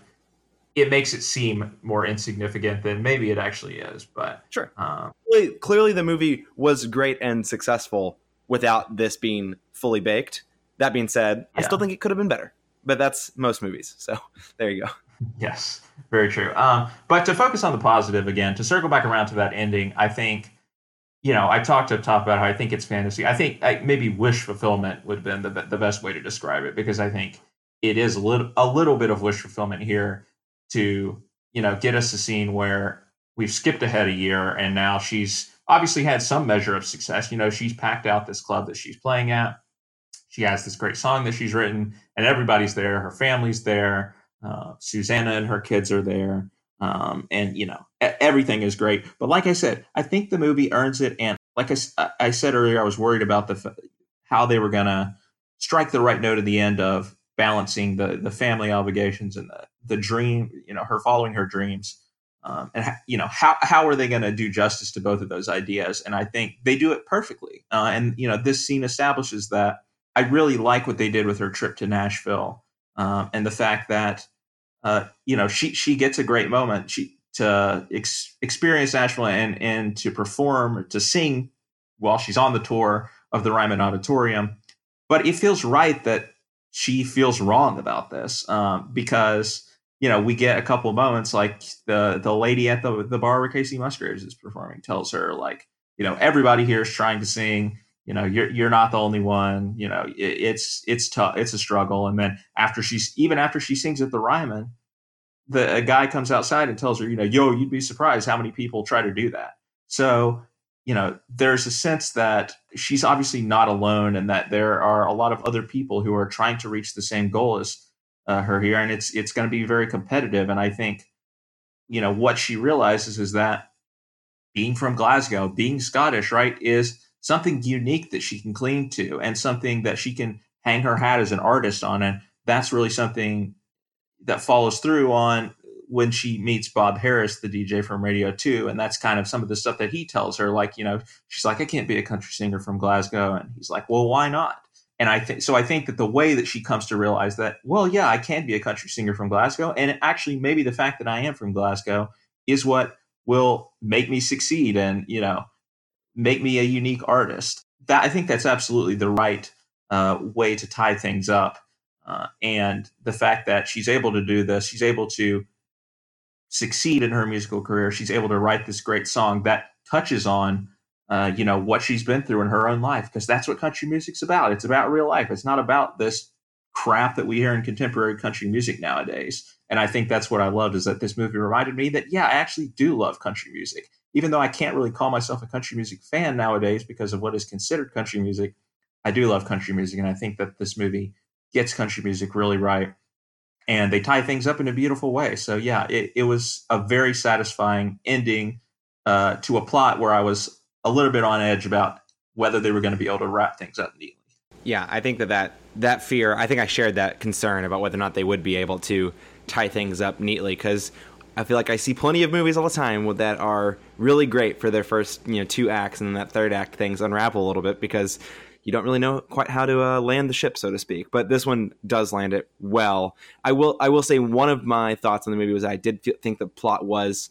it makes it seem more insignificant than maybe it actually is. But sure, um, clearly, clearly the movie was great and successful without this being fully baked. That being said, yeah. I still think it could have been better. But that's most movies. So there you go. Yes, very true. Um, but to focus on the positive again, to circle back around to that ending, I think you know, I talked up top about how I think it's fantasy. I think I, maybe wish fulfillment would have been the, the best way to describe it because I think it is a little a little bit of wish fulfillment here to you know get us a scene where we've skipped ahead a year and now she's obviously had some measure of success. You know, she's packed out this club that she's playing at. She has this great song that she's written, and everybody's there. Her family's there. Uh, Susanna and her kids are there. Um, and you know everything is great. But like I said, I think the movie earns it. And like I, I said earlier, I was worried about the how they were gonna strike the right note at the end of balancing the the family obligations and the the dream. You know, her following her dreams. Um, and you know how how are they going to do justice to both of those ideas? And I think they do it perfectly. Uh, and you know this scene establishes that. I really like what they did with her trip to Nashville, um, and the fact that uh, you know, she she gets a great moment. She to ex- experience Nashville and and to perform to sing while she's on the tour of the Ryman Auditorium. But it feels right that she feels wrong about this um, because you know we get a couple moments like the the lady at the the bar where Kacey Musgraves is performing tells her like you know everybody here is trying to sing you know you're you're not the only one you know it, it's it's tough it's a struggle. And then after she's even after she sings at the ryman the a guy comes outside and tells her you know yo you'd be surprised how many people try to do that. So you know there's a sense that she's obviously not alone and that there are a lot of other people who are trying to reach the same goal as uh, her here. And it's it's going to be very competitive. And i think you know what she realizes is that being from glasgow being scottish right is something unique that she can cling to and something that she can hang her hat as an artist on. And that's really something that follows through on when she meets Bob Harris, the DJ from Radio 2. And that's kind of some of the stuff that he tells her. Like, you know, she's like, I can't be a country singer from Glasgow. And he's like, well, why not? And I think so. I think that the way that she comes to realize that, well, yeah, I can be a country singer from Glasgow, and actually, maybe the fact that I am from Glasgow is what will make me succeed. And you know, make me a unique artist. That I think that's absolutely the right uh, way to tie things up. Uh, and the fact that she's able to do this, she's able to succeed in her musical career. She's able to write this great song that touches on, uh, you know, what she's been through in her own life, because that's what country music's about. It's about real life. It's not about this crap that we hear in contemporary country music nowadays. And I think that's what I loved is that this movie reminded me that yeah, I actually do love country music even though I can't really call myself a country music fan nowadays because of what is considered country music, I do love country music. And I think that this movie gets country music really right. And they tie things up in a beautiful way. So, yeah, it, it was a very satisfying ending uh, to a plot where I was a little bit on edge about whether they were going to be able to wrap things up neatly. Yeah, I think that, that that fear, I think I shared that concern about whether or not they would be able to tie things up neatly because I feel like I see plenty of movies all the time that are really great for their first, you know, two acts, and then that third act things unravel a little bit because you don't really know quite how to uh, land the ship, so to speak. But this one does land it well. I will, I will say one of my thoughts on the movie was I did think the plot was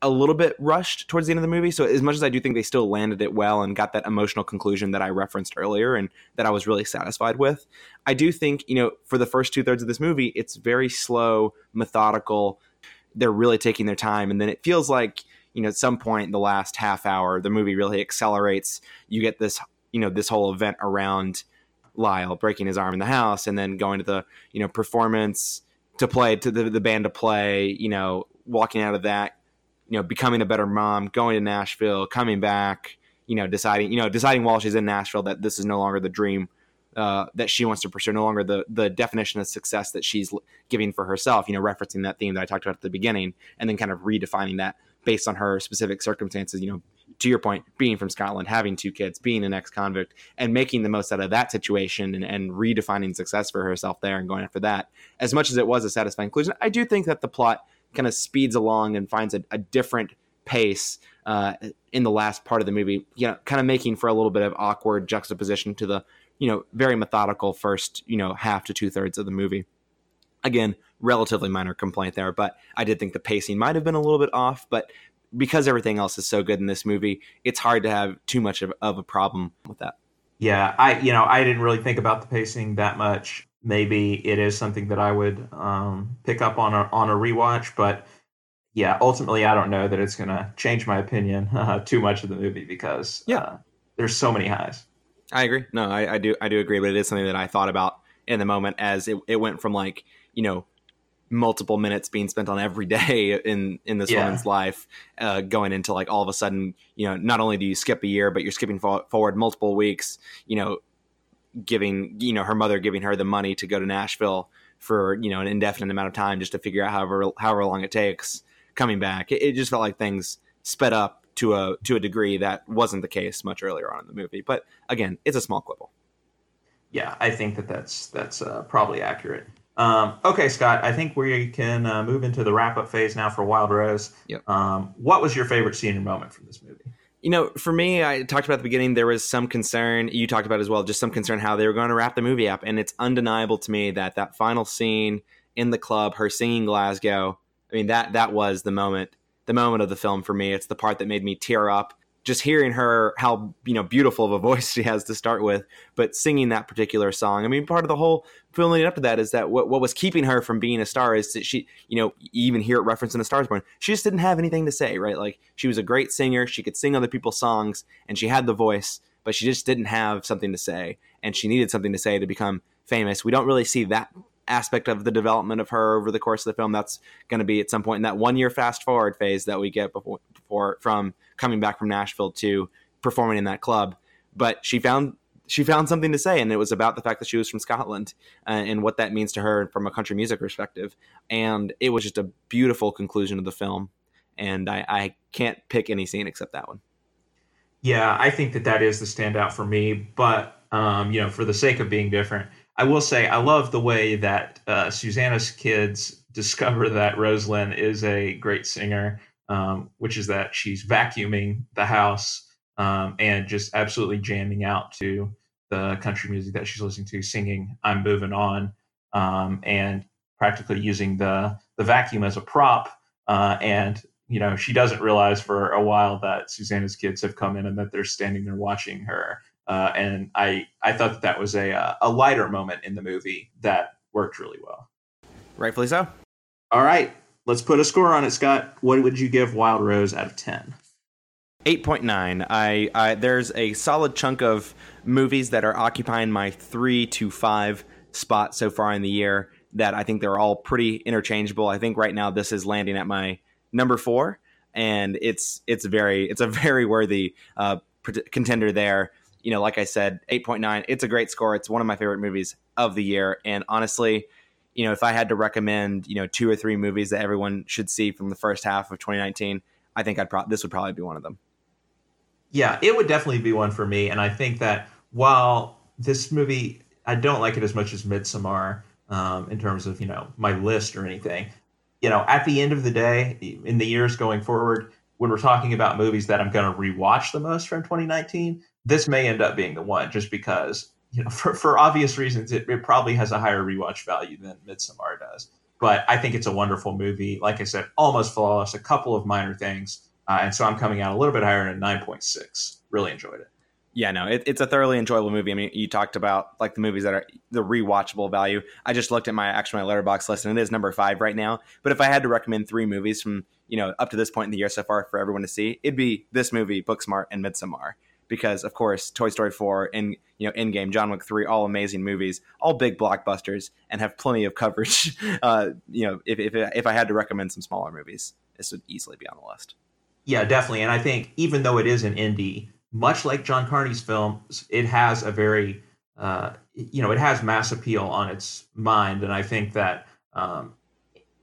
a little bit rushed towards the end of the movie. So as much as I do think they still landed it well and got that emotional conclusion that I referenced earlier and that I was really satisfied with, I do think you know for the first two thirds of this movie, it's very slow, methodical they're really taking their time. And then it feels like you know at some point in the last half hour the movie really accelerates. You get this you know this whole event around lyle breaking his arm in the house and then going to the you know performance to play to the, the band to play you know walking out of that you know, becoming a better mom, going to Nashville, coming back, you know, deciding, you know, deciding while she's in Nashville that this is no longer the dream uh, that she wants to pursue, no longer the the definition of success that she's giving for herself. You know, referencing that theme that I talked about at the beginning, and then kind of redefining that based on her specific circumstances. You know, to your point, being from Scotland, having two kids, being an ex-convict, and making the most out of that situation and, and redefining success for herself there and going after that. As much as it was a satisfying conclusion, I do think that the plot kind of speeds along and finds a, a different pace uh, in the last part of the movie. You know, kind of making for a little bit of awkward juxtaposition to the you know, very methodical first, you know, half to two thirds of the movie. Again, relatively minor complaint there, but I did think the pacing might have been a little bit off, but because everything else is so good in this movie, it's hard to have too much of, of a problem with that. Yeah, I you know I didn't really think about the pacing that much. Maybe it is something that I would um, pick up on a on a rewatch, but yeah, ultimately I don't know that it's going to change my opinion uh, too much of the movie because yeah, uh, there's so many highs. I agree. No, I, I do. I do agree. But it is something that I thought about in the moment as it, it went from like you know multiple minutes being spent on every day in in this yeah. woman's life uh, going into like all of a sudden you know not only do you skip a year but you're skipping fo- forward multiple weeks you know giving you know her mother giving her the money to go to Nashville for you know an indefinite amount of time just to figure out however however long it takes coming back it, it just felt like things sped up to a to a degree that wasn't the case much earlier on in the movie. But again, it's a small quibble. Yeah, I think that that's that's uh, probably accurate. Um, okay, Scott, I think we can uh, move into the wrap up phase now for Wild Rose. Yep. Um, what was your favorite scene or moment from this movie? You know, for me, I talked about at the beginning, there was some concern. You talked about as well, just some concern how they were going to wrap the movie up. And it's undeniable to me that that final scene in the club, her singing Glasgow, I mean, that that was the moment the moment of the film for me. It's the part that made me tear up. Just hearing her, how you know beautiful of a voice she has to start with, but singing that particular song. I mean, part of the whole film leading up to that is that what, what was keeping her from being a star is that she, you know, even hear it referenced in The Stars Born*. She just didn't have anything to say, right? Like she was a great singer, she could sing other people's songs, and she had the voice, but she just didn't have something to say, and she needed something to say to become famous. We don't really see that aspect of the development of her over the course of the film. That's going to be at some point in that one year fast forward phase that we get before, before from coming back from Nashville to performing in that club. But she found she found something to say, and it was about the fact that she was from Scotland uh, and what that means to her from a country music perspective. And it was just a beautiful conclusion of the film. And I, I can't pick any scene except that one. Yeah, I think that that is the standout for me. But um, you know, for the sake of being different, I will say I love the way that uh, Susanna's kids discover that Rose Lynn is a great singer, um, which is that she's vacuuming the house um, and just absolutely jamming out to the country music that she's listening to, singing "I'm Moving On," um, and practically using the the vacuum as a prop. Uh, and you know, she doesn't realize for a while that Susanna's kids have come in and that they're standing there watching her uh, and I I thought that, that was a uh, a lighter moment in the movie that worked really well. Rightfully so. All right, let's put a score on it, Scott. What would you give Wild Rose out of ten? 8.9 I, I there's a solid chunk of movies that are occupying my 3 to 5 spot so far in the year that I think they're all pretty interchangeable. I think right now this is landing at my number 4 and it's it's very it's a very worthy uh, contender there you know, like I said, 8.9, it's a great score. It's one of my favorite movies of the year. And honestly, you know, if I had to recommend, you know, two or three movies that everyone should see from the first half of 2019, I think I'd pro- this would probably be one of them. Yeah, it would definitely be one for me. And I think that while this movie, I don't like it as much as Midsommar um, in terms of, you know, my list or anything. You know, at the end of the day, in the years going forward, when we're talking about movies that I'm going to rewatch the most from 2019, this may end up being the one just because you know for, for obvious reasons it, it probably has a higher rewatch value than Midsommar does. But I think it's a wonderful movie. Like I said, almost flawless. A couple of minor things, uh, and so I'm coming out a little bit higher than nine point six. Really enjoyed it. Yeah, no, it, it's a thoroughly enjoyable movie. I mean, you talked about like the movies that are the rewatchable value. I just looked at my actual my Letterboxd list, and it is number five right now. But if I had to recommend three movies from you know up to this point in the year so far for everyone to see, it'd be this movie, Booksmart, and Midsommar because of course Toy Story 4 and you know Endgame, John Wick 3, all amazing movies, all big blockbusters and have plenty of coverage. Uh, you know, if, if if I had to recommend some smaller movies, this would easily be on the list. Yeah, definitely. And I think even though it is an indie, much like John Carney's films, it has a very, uh, you know, it has mass appeal on its mind. And I think that um,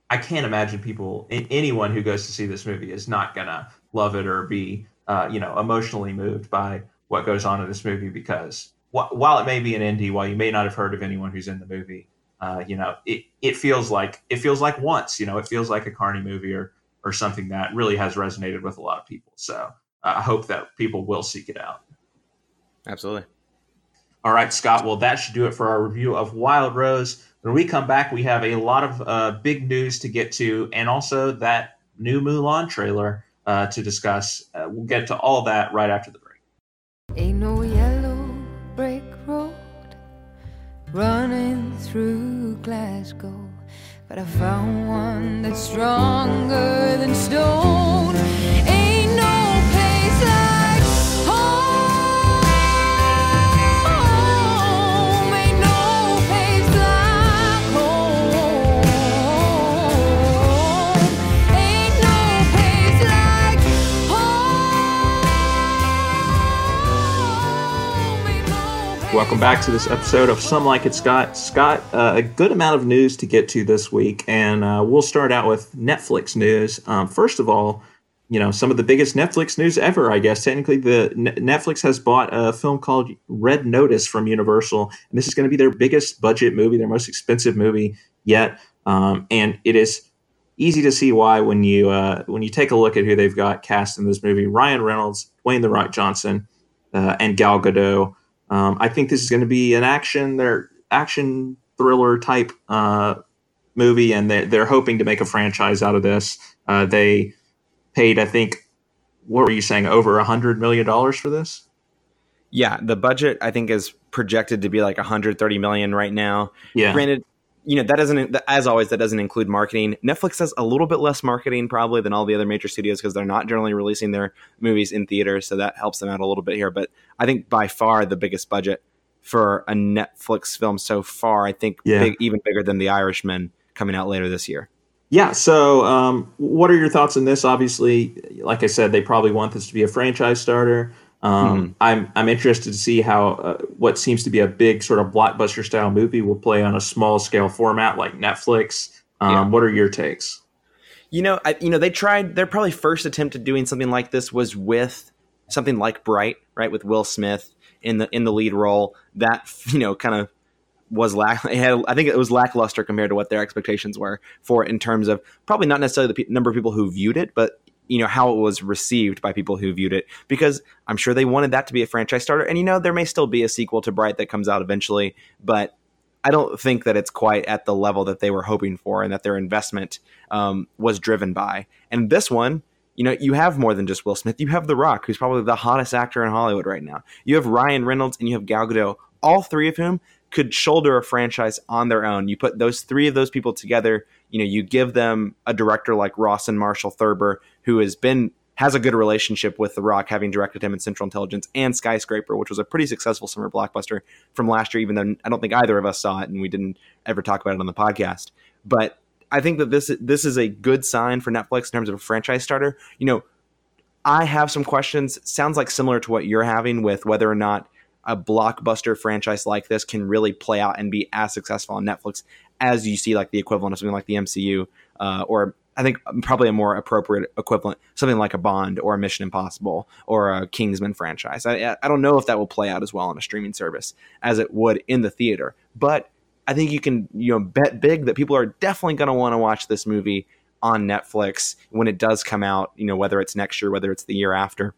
I can't imagine people, anyone who goes to see this movie is not to love it or be, uh, you know, emotionally moved by what goes on in this movie because wh- while it may be an indie, while you may not have heard of anyone who's in the movie, uh, you know, it, it feels like it feels like once, you know, it feels like a Carney movie or or something that really has resonated with a lot of people. So uh, I hope that people will seek it out. Absolutely. All right, Scott. Well, that should do it for our review of Wild Rose. When we come back, we have a lot of uh, big news to get to, and also that new Mulan trailer uh, to discuss. Uh, we'll get to all that right after the break. Ain't no yellow brick road running through Glasgow. But I found one that's stronger than stone. Welcome back to this episode of Some Like It Scott. Scott, uh, a good amount of news to get to this week, and uh, we'll start out with Netflix news. Um, first of all, you know, some of the biggest Netflix news ever, I guess. Technically, the N- Netflix has bought a film called Red Notice from Universal, and this is going to be their biggest budget movie, their most expensive movie yet. Um, and it is easy to see why when you uh, when you take a look at who they've got cast in this movie: Ryan Reynolds, Dwayne the Rock Johnson, uh, and Gal Gadot. Um, I think this is going to be an action, their action thriller type uh, movie, and they're, they're hoping to make a franchise out of this. Uh, they paid, I think, what were you saying, over a hundred million dollars for this? Yeah, the budget I think is projected to be like 130 million right now. Yeah, Granted, you know that doesn't, as always, that doesn't include marketing. Netflix has a little bit less marketing probably than all the other major studios because they're not generally releasing their movies in theaters, so that helps them out a little bit here. But I think by far the biggest budget for a Netflix film so far, I think Yeah. big, even bigger than The Irishman coming out later this year. Yeah. So, um, what are your thoughts on this? Obviously, like I said, they probably want this to be a franchise starter. Um, I'm I'm interested to see how uh, what seems to be a big sort of blockbuster style movie will play on a small scale format like Netflix. Um, Yeah. What are your takes? You know, I, you know, they tried their probably first attempt at doing something like this was with something like Bright, right, with Will Smith in the in the lead role. That you know, kind of was lack. It had, I think it was lackluster compared to what their expectations were for it in terms of probably not necessarily the pe- number of people who viewed it, but you know how it was received by people who viewed it. Because I'm sure they wanted that to be a franchise starter, and you know there may still be a sequel to Bright that comes out eventually, but I don't think that it's quite at the level that they were hoping for and that their investment um, was driven by. And this one, you know, you have more than just Will Smith. You have The Rock, who's probably the hottest actor in Hollywood right now. You have Ryan Reynolds and you have Gal Gadot, all three of whom could shoulder a franchise on their own. You put those three of those people together, you know, you give them a director like Rawson Marshall Thurber, who has been has a good relationship with The Rock, having directed him in Central Intelligence and Skyscraper, which was a pretty successful summer blockbuster from last year, even though I don't think either of us saw it and we didn't ever talk about it on the podcast. But I think that this this is a good sign for Netflix in terms of a franchise starter. You know, I have some questions. Sounds like similar to what you're having with whether or not a blockbuster franchise like this can really play out and be as successful on Netflix as you see like the equivalent of something like the MCU uh, or I think probably a more appropriate equivalent, something like a Bond or a Mission Impossible or a Kingsman franchise. I, I don't know if that will play out as well on a streaming service as it would in the theater, but I think you can you know bet big that people are definitely going to want to watch this movie on Netflix when it does come out. You know whether it's next year, whether it's the year after.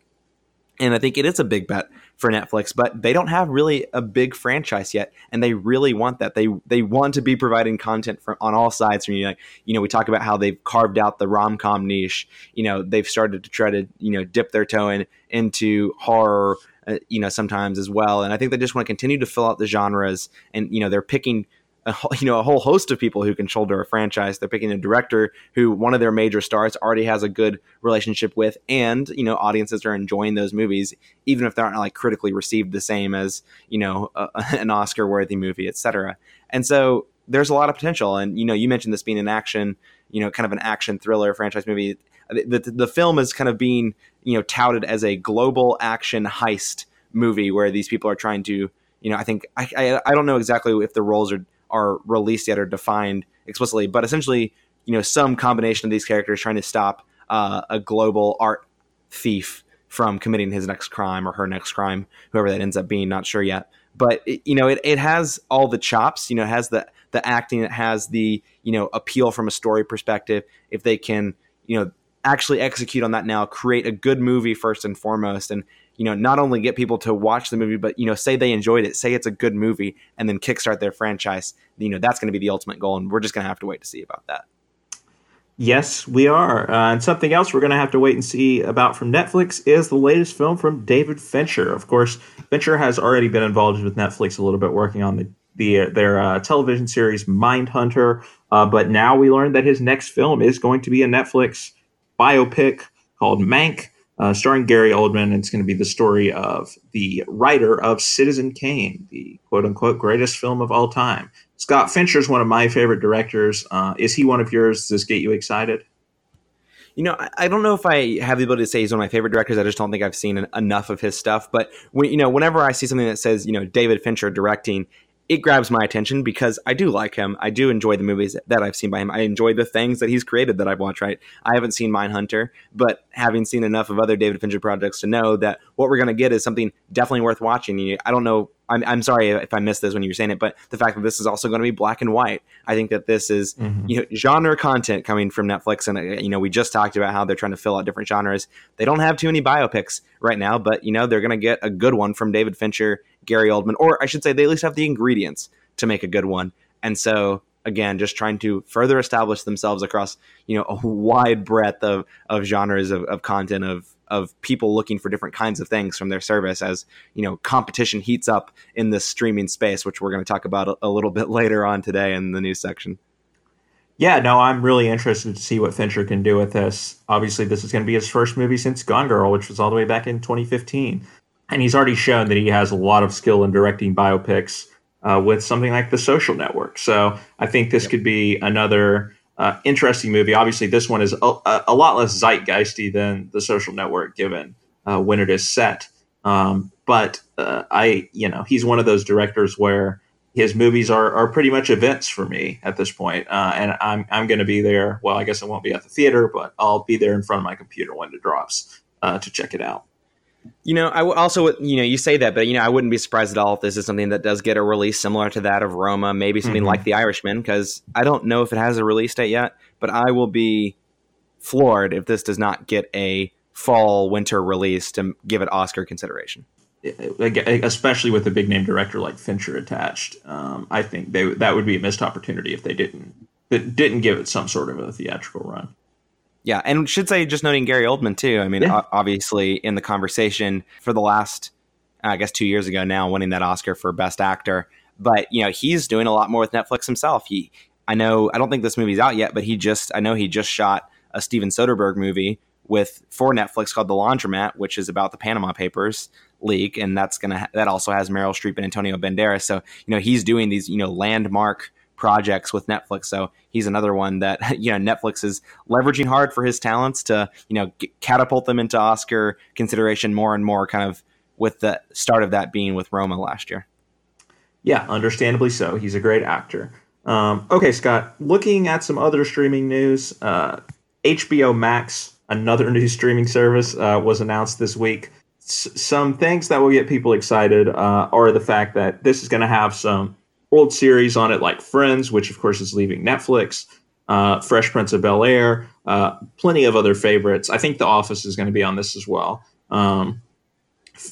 And I think it is a big bet for Netflix, but they don't have really a big franchise yet, and they really want that. They they want to be providing content from on all sides. From you, like you know, we talk about how they've carved out the rom com niche. You know, they've started to try to you know dip their toe in into horror. Uh, you know, sometimes as well, and I think they just want to continue to fill out the genres. And you know, they're picking a, whole- you know a whole host of people who can shoulder a franchise. They're picking a director who one of their major stars already has a good relationship with, and you know audiences are enjoying those movies, even if they aren't like critically received the same as you know a, an Oscar worthy movie, etc. And so there's a lot of potential. And you know you mentioned this being an action, you know, kind of an action thriller franchise movie. the, the, the film is kind of being you know touted as a global action heist movie where these people are trying to you know I think I I, I don't know exactly if the roles are are released yet or defined explicitly, but essentially you know some combination of these characters trying to stop uh, a global art thief from committing his next crime or her next crime, whoever that ends up being, not sure yet. But it, you know, it, it has all the chops. You know, it has the the acting, it has the you know appeal from a story perspective. If they can, you know, actually execute on that now, create a good movie first and foremost, and you know, not only get people to watch the movie, but you know, say they enjoyed it, say it's a good movie, and then kickstart their franchise. You know, that's going to be the ultimate goal, and we're just going to have to wait to see about that. Yes, we are. Uh, and something else we're going to have to wait and see about from Netflix is the latest film from David Fincher. Of course, Fincher has already been involved with Netflix a little bit, working on the, the their uh, television series Mindhunter. Uh, but now we learned that his next film is going to be a Netflix biopic called Mank, uh, starring Gary Oldman. It's going to be the story of the writer of Citizen Kane, the quote unquote greatest film of all time. Scott Fincher is one of my favorite directors. Uh, is he one of yours? Does this get you excited? You know, I, don't know if I have the ability to say he's one of my favorite directors. I just don't think I've seen enough of his stuff. But when you know, whenever I see something that says you know David Fincher directing, it grabs my attention because I do like him. I do enjoy the movies that I've seen by him. I enjoy the things that he's created that I've watched. Right, I haven't seen Mindhunter, but having seen enough of other David Fincher projects to know that what we're going to get is something definitely worth watching. I don't know. I'm, I'm sorry if I missed this when you were saying it, but the fact that this is also going to be black and white, I think that this is mm-hmm. you know genre content coming from Netflix, and uh, you know we just talked about how they're trying to fill out different genres. They don't have too many biopics right now, but you know they're going to get a good one from David Fincher, Gary Oldman, or I should say they at least have the ingredients to make a good one. And so again, just trying to further establish themselves across you know a wide breadth of of genres of, of content of of people looking for different kinds of things from their service as you know competition heats up in this streaming space, which we're going to talk about a, a little bit later on today in the news section. Yeah, no, I'm really interested to see what Fincher can do with this. Obviously, this is going to be his first movie since Gone Girl, which was all the way back in 2015. And he's already shown that he has a lot of skill in directing biopics uh, with something like The Social Network. So I think this yep. could be another uh, interesting movie. Obviously, this one is a, a, lot less zeitgeisty than The Social Network, given uh, when it is set. Um, but uh, I, you know, he's one of those directors where his movies are, are pretty much events for me at this point. Uh, and I'm, I'm going to be there. Well, I guess I won't be at the theater, but I'll be there in front of my computer when it drops uh, to check it out. You know, I also, you know, you say that, but you know, I wouldn't be surprised at all if this is something that does get a release similar to that of Roma, maybe something mm-hmm. like The Irishman, because I don't know if it has a release date yet, but I will be floored if this does not get a fall winter release to give it Oscar consideration. Especially with a big name director like Fincher attached, um, I think they that would be a missed opportunity if they didn't that didn't give it some sort of a theatrical run. Yeah, and should say just noting Gary Oldman too. I mean, yeah. obviously in the conversation for the last, I guess, two years ago now, winning that Oscar for Best Actor. But you know, he's doing a lot more with Netflix himself. He, I know, I don't think this movie's out yet, but he just, I know he just shot a Steven Soderbergh movie with for Netflix called The Laundromat, which is about the Panama Papers leak, and that's gonna that also has Meryl Streep and Antonio Banderas. So you know, he's doing these you know landmark projects with Netflix. So he's another one that you know Netflix is leveraging hard for his talents to you know catapult them into Oscar consideration more and more. Kind of with the start of that being with Roma last year. Yeah, understandably so. He's a great actor. Um, okay, Scott. Looking at some other streaming news, uh, HBO Max, another new streaming service, uh, was announced this week. S- some things that will get people excited uh, are the fact that this is going to have some old series on it, like Friends, which of course is leaving Netflix, uh, Fresh Prince of Bel Air, uh, plenty of other favorites. I think The Office is going to be on this as well. Um,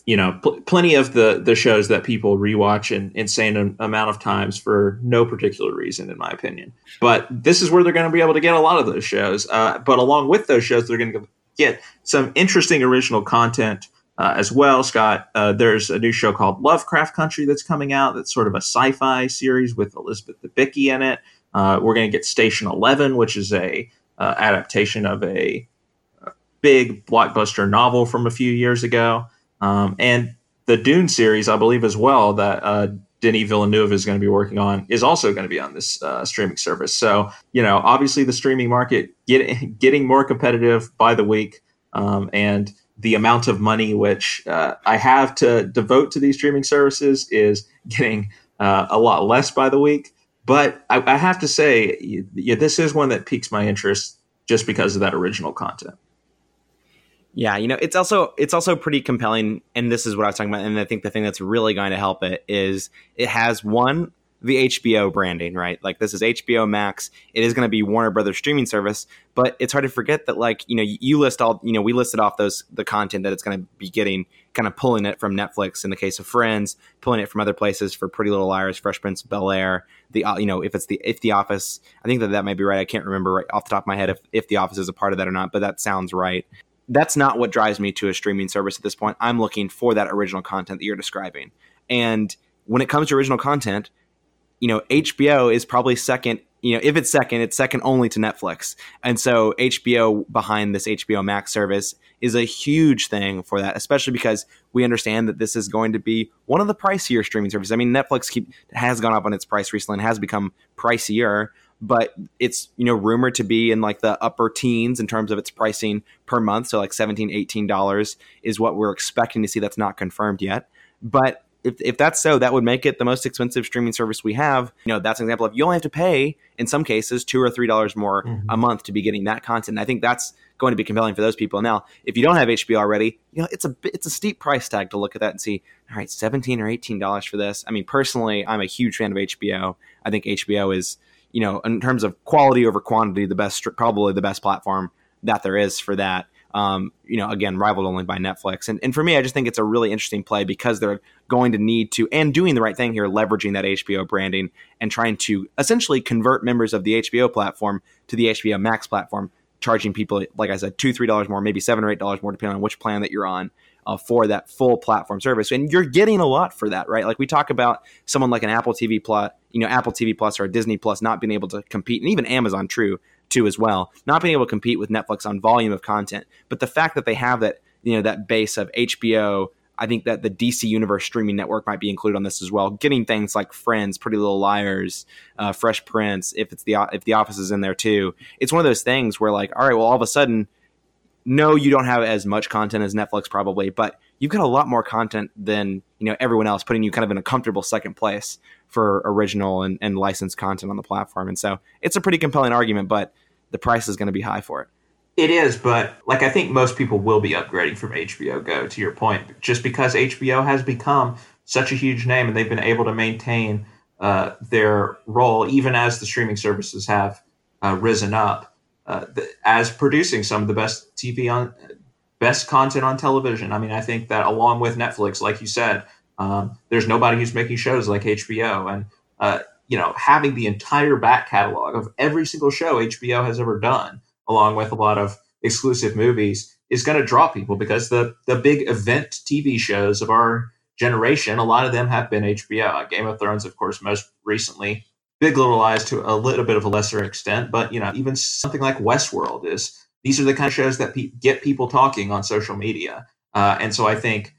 you know, pl- plenty of the the shows that people rewatch an insane amount of times for no particular reason, in my opinion. But this is where they're going to be able to get a lot of those shows. Uh, but along with those shows, they're going to get some interesting original content uh, as well, Scott. Uh, there's a new show called Lovecraft Country that's coming out. That's sort of a sci-fi series with Elizabeth Debicki in it. Uh, we're going to get Station Eleven, which is a uh, adaptation of a, a, big blockbuster novel from a few years ago, um, and the Dune series, I believe, as well. That uh, Denis Villeneuve is going to be working on is also going to be on this uh, streaming service. So, you know, obviously the streaming market get, getting more competitive by the week, um, and the amount of money which uh, I have to devote to these streaming services is getting uh, a lot less by the week. But I, I have to say, yeah, this is one that piques my interest just because of that original content. Yeah, you know, it's also it's also pretty compelling, and this is what I was talking about. And I think the thing that's really going to help it is it has one the HBO branding, right? Like this is HBO Max. It is going to be Warner Brothers streaming service, but it's hard to forget that like, you know, you list all, you know, we listed off those the content that it's going to be getting, kind of pulling it from Netflix in the case of Friends, pulling it from other places for Pretty Little Liars, Fresh Prince Bel Air, the uh, you know, if it's the if the Office, I think that that might be right. I can't remember right off the top of my head if if the Office is a part of that or not, but that sounds right that's not what drives me to a streaming service at this point. I'm looking for that original content that you're describing. And when it comes to original content, you know, HBO is probably second. You know, if it's second, it's second only to Netflix. And so HBO behind this HBO Max service is a huge thing for that, especially because we understand that this is going to be one of the pricier streaming services. I mean, Netflix keep, has gone up on its price recently and has become pricier but it's you know rumored to be in like the upper teens in terms of its pricing per month so like 17 18 dollars is what we're expecting to see that's not confirmed yet but if, if that's so that would make it the most expensive streaming service we have. You know that's an example of you only have to pay in some cases two or three dollars more mm-hmm. a month to be getting that content. And i think that's going to be compelling for those people. Now if you don't have hbo already you know it's a it's a steep price tag to look at that and see all right 17 or 18 dollars for this. I mean personally i'm a huge fan of hbo i think hbo is you know, in terms of quality over quantity, the best, probably the best platform that there is for that. Um, you know, again, rivaled only by Netflix. And, and for me, I just think it's a really interesting play because they're going to need to, and doing the right thing here, leveraging that HBO branding and trying to essentially convert members of the HBO platform to the HBO Max platform, charging people, like I said, two, three dollars more, maybe seven or eight dollars more, depending on which plan that you're on uh, for that full platform service. And you're getting a lot for that, right? Like we talk about someone like an Apple TV Plus, you know, Apple TV Plus or a Disney Plus not being able to compete, and even Amazon, true, too, as well, not being able to compete with Netflix on volume of content. But the fact that they have that, you know, that base of HBO, I think that the DC Universe streaming network might be included on this as well. Getting things like Friends, Pretty Little Liars, uh, Fresh Prince, if it's the if the Office is in there too, it's one of those things where like, all right, well, all of a sudden no, you don't have as much content as Netflix probably, but you've got a lot more content than you know everyone else, putting you kind of in a comfortable second place for original and, and licensed content on the platform. And so it's a pretty compelling argument, but the price is going to be high for it. It is, but like I think most people will be upgrading from HBO Go to your point, just because HBO has become such a huge name and they've been able to maintain uh, their role even as the streaming services have uh, risen up uh, the, as producing some of the best TV on best content on television. I mean, I think that along with Netflix, like you said, um, there's nobody who's making shows like HBO, and uh, you know, having the entire back catalog of every single show HBO has ever done, along with a lot of exclusive movies, is going to draw people because the the big event TV shows of our generation, a lot of them have been HBO. Game of Thrones, of course, most recently Big Little Lies to a little bit of a lesser extent, but you know, even something like Westworld is these are the kind of shows that pe- get people talking on social media, uh, and so I think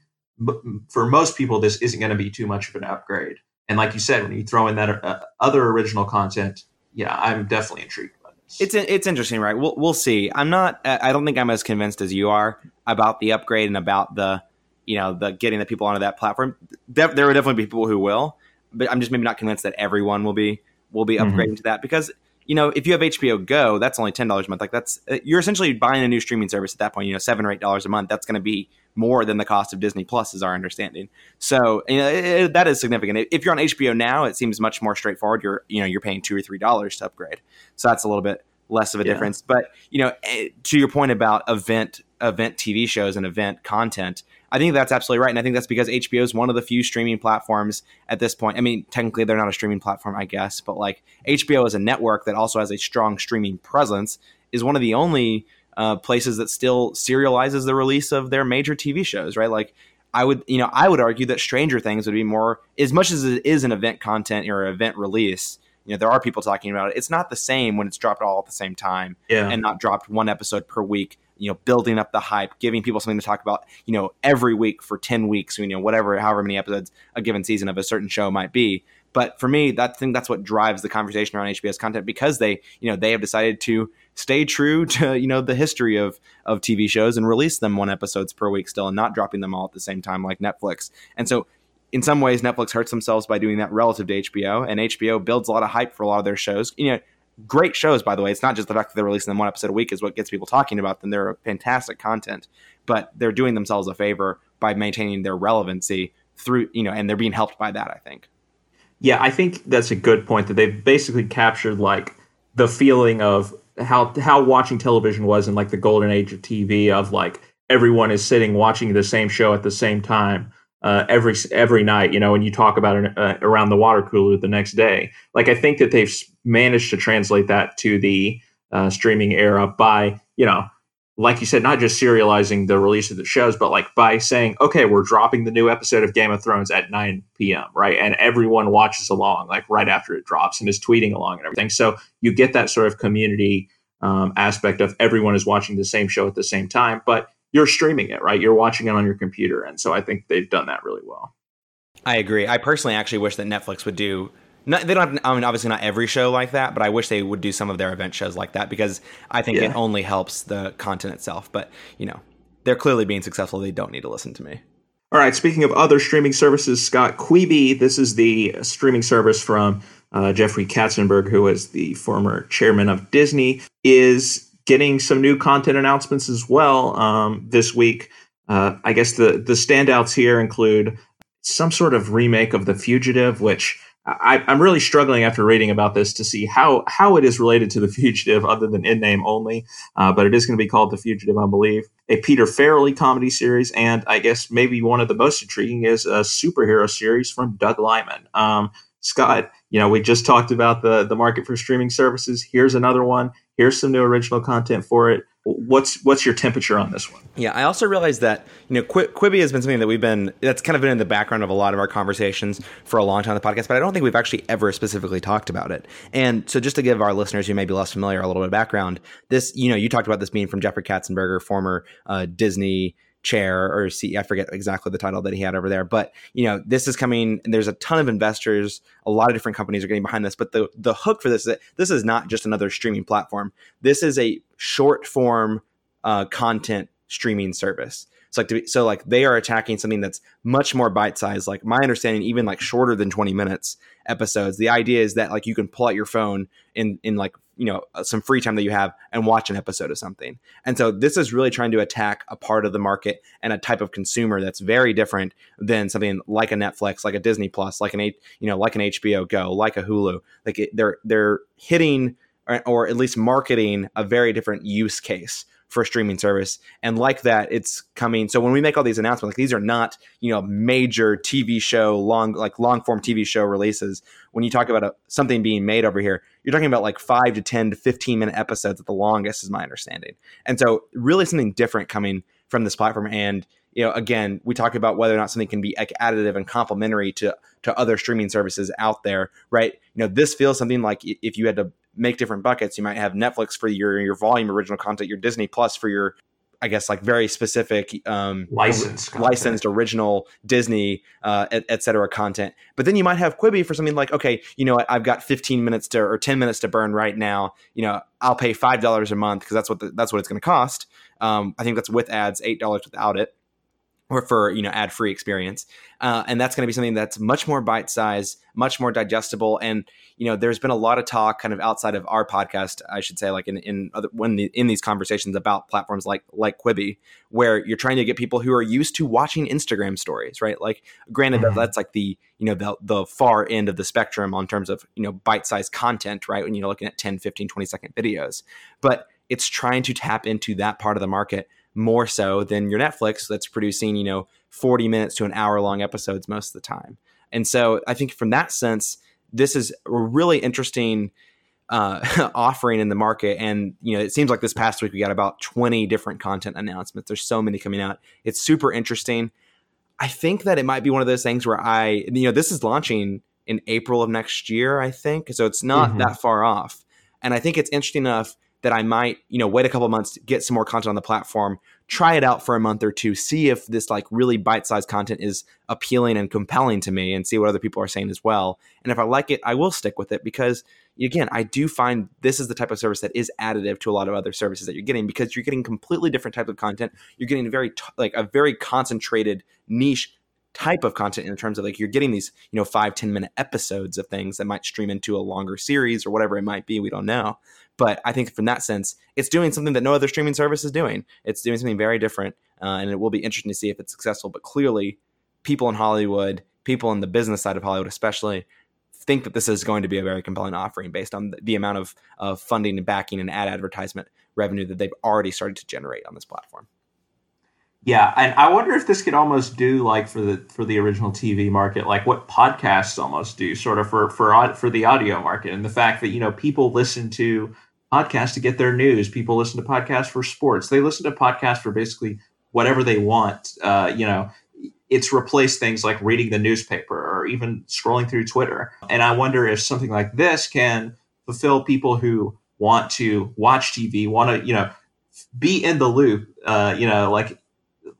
for most people this isn't going to be too much of an upgrade. And like you said, when you throw in that uh, other original content, yeah, I'm definitely intrigued. by this. It's it's interesting, right? We'll we'll see. I'm not. I don't think I'm as convinced as you are about the upgrade and about the, you know, the getting the people onto that platform. There, there will definitely be people who will, but I'm just maybe not convinced that everyone will be will be mm-hmm. upgrading mm-hmm. to that because you know if you have HBO Go, that's only ten dollars a month. Like that's uh, you're essentially buying a new streaming service at that point. You know, seven or eight dollars a month. That's going to be more than the cost of Disney Plus, is our understanding. So you know, it, it, that is significant. If you're on HBO now, it seems much more straightforward. You're you know you're paying two or three dollars to upgrade, so that's a little bit less of a yeah. difference. But you know, eh, to your point about event event TV shows and event content, I think that's absolutely right. And I think that's because HBO is one of the few streaming platforms at this point. I mean, technically they're not a streaming platform, I guess, but like HBO is a network that also has a strong streaming presence is one of the only uh, places that still serializes the release of their major TV shows, right? Like I would, you know, I would argue that Stranger Things would be more, as much as it is an event content or event release. You know, there are people talking about it. It's not the same when it's dropped all at the same time yeah. and not dropped one episode per week you know building up the hype giving people something to talk about you know every week for 10 weeks you know whatever however many episodes a given season of a certain show might be but for me that thing that's what drives the conversation around HBO's content because they you know they have decided to stay true to you know the history of of tv shows and release them one episodes per week still and not dropping them all at the same time like netflix and so in some ways netflix hurts themselves by doing that relative to hbo and hbo builds a lot of hype for a lot of their shows you know great shows, by the way. It's not just the fact that they're releasing them one episode a week is what gets people talking about them. They're fantastic content, but they're doing themselves a favor by maintaining their relevancy through, you know, and they're being helped by that, I think. Yeah, I think that's a good point that they've basically captured like the feeling of how how watching television was in like the golden age of TV of like everyone is sitting watching the same show at the same time uh, every every night, you know, and you talk about it uh, around the water cooler the next day. Like I think that they've managed to translate that to the uh, streaming era by, you know, like you said, not just serializing the release of the shows, but like by saying, okay, we're dropping the new episode of Game of Thrones at 9 p.m., right? And everyone watches along, like right after it drops and is tweeting along and everything. So you get that sort of community um, aspect of everyone is watching the same show at the same time. But you're streaming it, right? You're watching it on your computer. And so I think they've done that really well. I agree. I personally actually wish that Netflix would do. Not, they don't. Have, I mean, obviously not every show like that, but I wish they would do some of their event shows like that because I think yeah. it only helps the content itself. But you know, they're clearly being successful. They don't need to listen to me. All right. Speaking of other streaming services, Scott Quibi. This is the streaming service from uh, Jeffrey Katzenberg, who was the former chairman of Disney, is getting some new content announcements as well um, this week. Uh, I guess the the standouts here include some sort of remake of The Fugitive, which I, am really struggling after reading about this to see how how it is related to The Fugitive, other than in name only. Uh, but it is going to be called The Fugitive, I believe. A Peter Farrelly comedy series, and I guess maybe one of the most intriguing is a superhero series from Doug Liman. Um, Scott, you know, we just talked about the the market for streaming services. Here's another one. Here's some new original content for it. What's what's your temperature on this one? Yeah, I also realized that you know Qu- Quibi has been something that we've been that's kind of been in the background of a lot of our conversations for a long time on the podcast, but I don't think we've actually ever specifically talked about it. And so, just to give our listeners who may be less familiar a little bit of background, this you know you talked about this being from Jeffrey Katzenberger, former uh, Disney chair or see I forget exactly the title that he had over there. But you know, this is coming and there's a ton of investors, a lot of different companies are getting behind this. But the the hook for this is that this is not just another streaming platform. This is a short form uh, content streaming service. So like be, so like they are attacking something that's much more bite sized. Like my understanding, even like shorter than 20 minutes episodes. The idea is that like you can pull out your phone in in like you know uh, some free time that you have and watch an episode of something. And so this is really trying to attack a part of the market and a type of consumer that's very different than something like a netflix like a disney plus like an you know like an hbo go like a hulu. Like it, they're they're hitting or, or at least marketing a very different use case for a streaming service. And like that, it's coming. So when we make all these announcements, like these are not, you know, major TV show, long, like long form TV show releases. When you talk about a, something being made over here, you're talking about like five to 10 to 15 minute episodes at the longest, is my understanding. And so really something different coming from this platform. And, you know, again, we talk about whether or not something can be additive and complementary to to other streaming services out there, right? You know, this feels something like if you had to make different buckets. You might have Netflix for your your volume original content, your Disney Plus for your I guess like very specific um, licensed licensed original Disney uh, et, et, cetera content. But then you might have Quibi for something like okay, you know what, I've got 15 minutes to or 10 minutes to burn right now. You know, I'll pay five dollars a month because that's what the, that's what it's going to cost. Um, I think that's with ads, eight dollars without it or for you know ad free experience. Uh, and that's going to be something that's much more bite size much more digestible. And you know there's been a lot of talk kind of outside of our podcast i should say like in in other, when the, in these conversations about platforms like like quibi where you're trying to get people who are used to watching instagram stories right? Like granted mm-hmm. that's like the you know the, the far end of the spectrum on terms of you know bite sized content right? When you're looking at 10 15 20 second videos. But it's trying to tap into that part of the market more so than your Netflix that's producing, you know, 40 minutes to an hour long episodes most of the time. And so I think from that sense, this is a really interesting uh, offering in the market. And, you know, it seems like this past week we got about 20 different content announcements. There's so many coming out. It's super interesting. I think that it might be one of those things where I, you know, this is launching in April of next year, I think. So it's not mm-hmm. that far off. And I think it's interesting enough that I might, you know, wait a couple months get some more content on the platform, try it out for a month or two, see if this like really bite-sized content is appealing and compelling to me and see what other people are saying as well. And if I like it, I will stick with it because again, I do find this is the type of service that is additive to a lot of other services that you're getting because you're getting completely different types of content. You're getting very like a very concentrated niche type of content in terms of like you're getting these you know five ten minute episodes of things that might stream into a longer series or whatever it might be we don't know but i think from that sense it's doing something that no other streaming service is doing. It's doing something very different uh, and it will be interesting to see if it's successful. But clearly people in hollywood people in the business side of hollywood especially think that this is going to be a very compelling offering based on the, amount of, of funding and backing and ad advertisement revenue that they've already started to generate on this platform. Yeah, and I wonder if this could almost do like for the for the original TV market, like what podcasts almost do, sort of for for for the audio market, and the fact that you know people listen to podcasts to get their news, people listen to podcasts for sports, they listen to podcasts for basically whatever they want. Uh, you know, it's replaced things like reading the newspaper or even scrolling through Twitter. And I wonder if something like this can fulfill people who want to watch TV, want to you know be in the loop. Uh, you know, like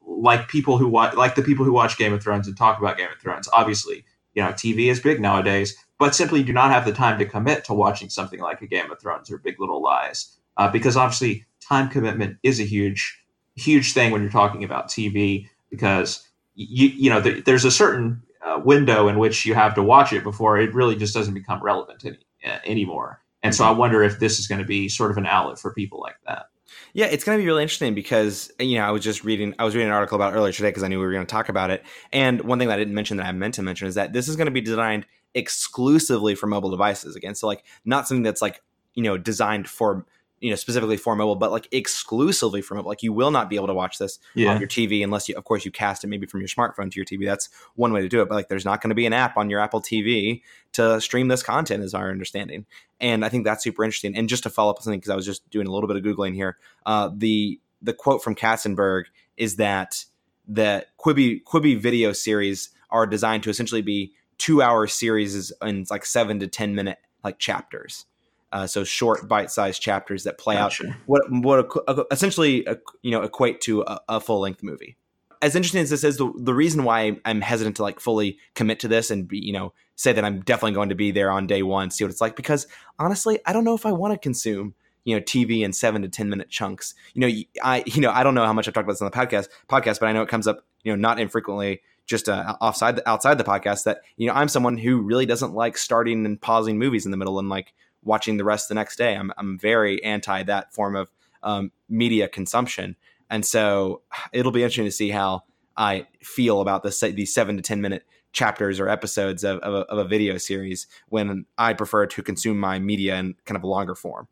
like people who watch like the people who watch Game of Thrones and talk about Game of Thrones. Obviously, you know, TV is big nowadays, but simply do not have the time to commit to watching something like a Game of Thrones or Big Little Lies, uh, because obviously time commitment is a huge, huge thing when you're talking about TV. Because you you know th- there's a certain uh, window in which you have to watch it before it really just doesn't become relevant any, uh, anymore. And so I wonder if this is going to be sort of an outlet for people like that. Yeah, it's going to be really interesting because you know I was just reading I was reading an article about earlier today because I knew we were going to talk about it. And one thing that I didn't mention that I meant to mention is that this is going to be designed exclusively for mobile devices again. So like not something that's like you know designed for you know specifically for mobile but like exclusively for mobile like you will not be able to watch this yeah. on your tv unless you of course you cast it maybe from your smartphone to your tv that's one way to do it but like there's not going to be an app on your apple tv to stream this content is our understanding and i think that's super interesting and just to follow up with something because i was just doing a little bit of googling here uh, the the quote from katzenberg is that the quibi quibi video series are designed to essentially be two hour series is in like seven to ten minute like chapters uh, so short, bite-sized chapters that play gotcha. out what what essentially you know equate to a, a full-length movie. As interesting as this is, the, the reason why I'm hesitant to like fully commit to this and be you know say that I'm definitely going to be there on day one, see what it's like, because honestly, I don't know if I want to consume you know TV in seven to ten minute chunks. You know, I you know I don't know how much I've talked about this on the podcast podcast, but I know it comes up you know not infrequently just uh, offside the, outside the podcast that you know I'm someone who really doesn't like starting and pausing movies in the middle and like watching the rest the next day. I'm I'm very anti that form of um, media consumption, and so it'll be interesting to see how I feel about this these seven to ten minute chapters or episodes of, of, a, of a video series when I prefer to consume my media in kind of a longer form.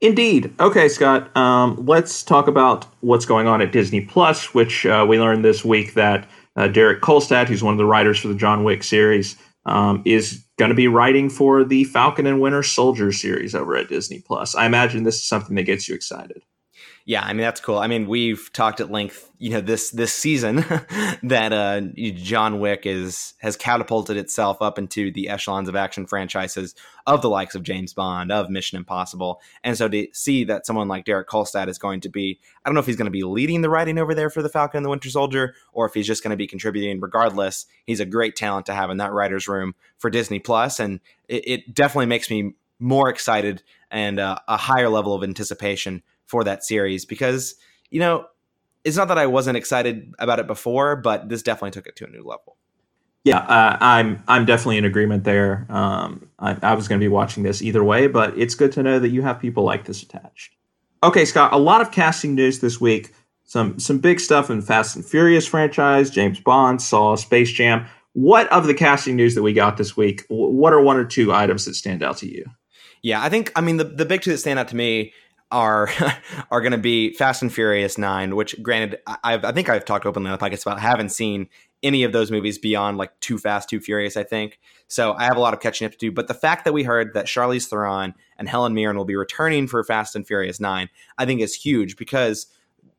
Indeed. Okay, Scott. Um, let's talk about what's going on at Disney Plus, which uh, we learned this week that uh, Derek Kolstad, who's one of the writers for the John Wick series, um, is going to be writing for the Falcon and Winter Soldier series over at Disney Plus. I imagine this is something that gets you excited. Yeah, I mean that's cool. I mean we've talked at length, you know, this this season that uh, John Wick is has catapulted itself up into the echelons of action franchises of the likes of James Bond, of Mission Impossible, and so to see that someone like Derek Kolstad is going to be, I don't know if he's going to be leading the writing over there for the Falcon and the Winter Soldier, or if he's just going to be contributing. Regardless, he's a great talent to have in that writers' room for Disney Plus, and it, it definitely makes me more excited and uh, a higher level of anticipation for that series because you know it's not that I wasn't excited about it before, but this definitely took it to a new level. Yeah, uh, I'm I'm definitely in agreement there. Um, I, I was going to be watching this either way, but it's good to know that you have people like this attached. Okay, Scott, a lot of casting news this week. Some some big stuff in Fast and Furious franchise, James Bond, Saw, Space Jam. What of the casting news that we got this week? What are one or two items that stand out to you? Yeah, I think I mean the the big two that stand out to me are are going to be Fast and Furious Nine, which granted I've, I think I've talked openly on the podcast about. I haven't seen any of those movies beyond like Too Fast, Too Furious. I think so. I have a lot of catching up to do. But the fact that we heard that Charlize Theron and Helen Mirren will be returning for Fast and Furious Nine, I think is huge because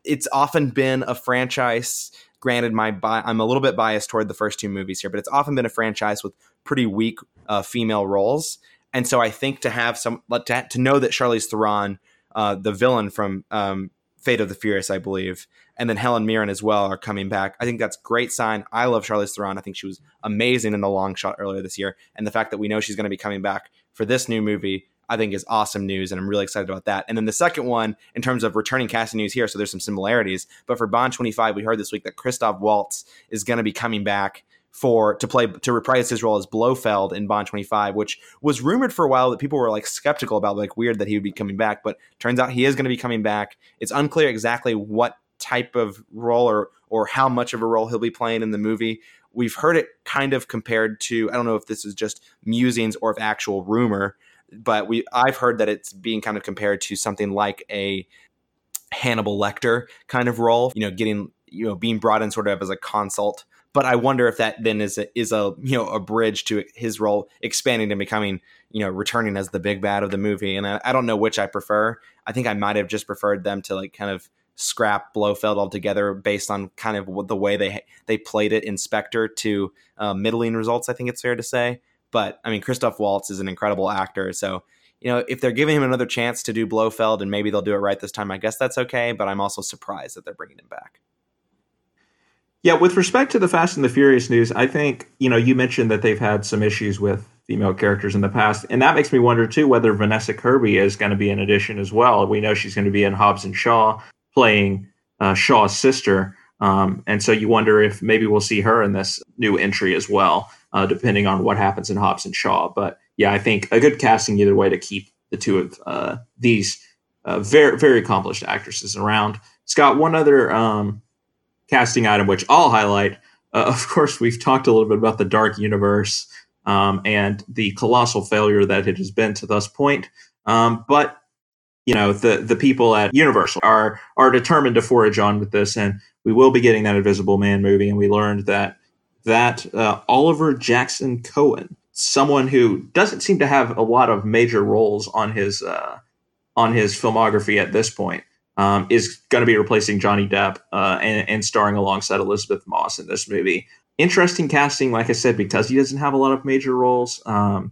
it's often been a franchise. Granted, my bi- I'm a little bit biased toward the first two movies here, but it's often been a franchise with pretty weak uh, female roles. And so I think to have some to, to know that Charlize Theron uh, the villain from um, Fate of the Furious, I believe, and then Helen Mirren as well are coming back. I think that's great sign. I love Charlize Theron. I think she was amazing in The Long Shot earlier this year, and the fact that we know she's going to be coming back for this new movie. I think is awesome news, and I'm really excited about that. And then the second one, in terms of returning casting news here, so there's some similarities. But for Bond 25, we heard this week that Christoph Waltz is going to be coming back for to play to reprise his role as Blofeld in Bond 25, which was rumored for a while that people were like skeptical about, like weird that he would be coming back, but turns out he is going to be coming back. It's unclear exactly what type of role or or how much of a role he'll be playing in the movie. We've heard it kind of compared to I don't know if this is just musings or if actual rumor, but we I've heard that it's being kind of compared to something like a Hannibal Lecter kind of role, you know, getting you know being brought in sort of as a consult but I wonder if that then is a, is a you know a bridge to his role expanding and becoming you know returning as the big bad of the movie. And I, I don't know which I prefer. I think I might have just preferred them to like kind of scrap Blofeld altogether based on kind of the way they they played it in Spectre to uh, middling results. I think it's fair to say. But I mean, Christoph Waltz is an incredible actor, so you know if they're giving him another chance to do Blofeld and maybe they'll do it right this time, I guess that's okay. But I'm also surprised that they're bringing him back. Yeah, with respect to the Fast and the Furious news, I think, you know, you mentioned that they've had some issues with female characters in the past, and that makes me wonder too whether Vanessa Kirby is going to be an addition as well. We know she's going to be in Hobbs and Shaw playing uh, Shaw's sister. Um, and so you wonder if maybe we'll see her in this new entry as well, uh, depending on what happens in Hobbs and Shaw. But yeah, I think a good casting either way to keep the two of uh, these uh, very very accomplished actresses around. Scott, one other um, casting item, which I'll highlight. Uh, of course, we've talked a little bit about the Dark Universe um, and the colossal failure that it has been to this point. Um, but you know, the the people at Universal are are determined to forage on with this, and we will be getting that Invisible Man movie. And we learned that that uh, Oliver Jackson Cohen, someone who doesn't seem to have a lot of major roles on his uh, on his filmography at this point, um, is going to be replacing Johnny Depp uh, and, and, starring alongside Elisabeth Moss in this movie. Interesting casting, like I said, because he doesn't have a lot of major roles. Um,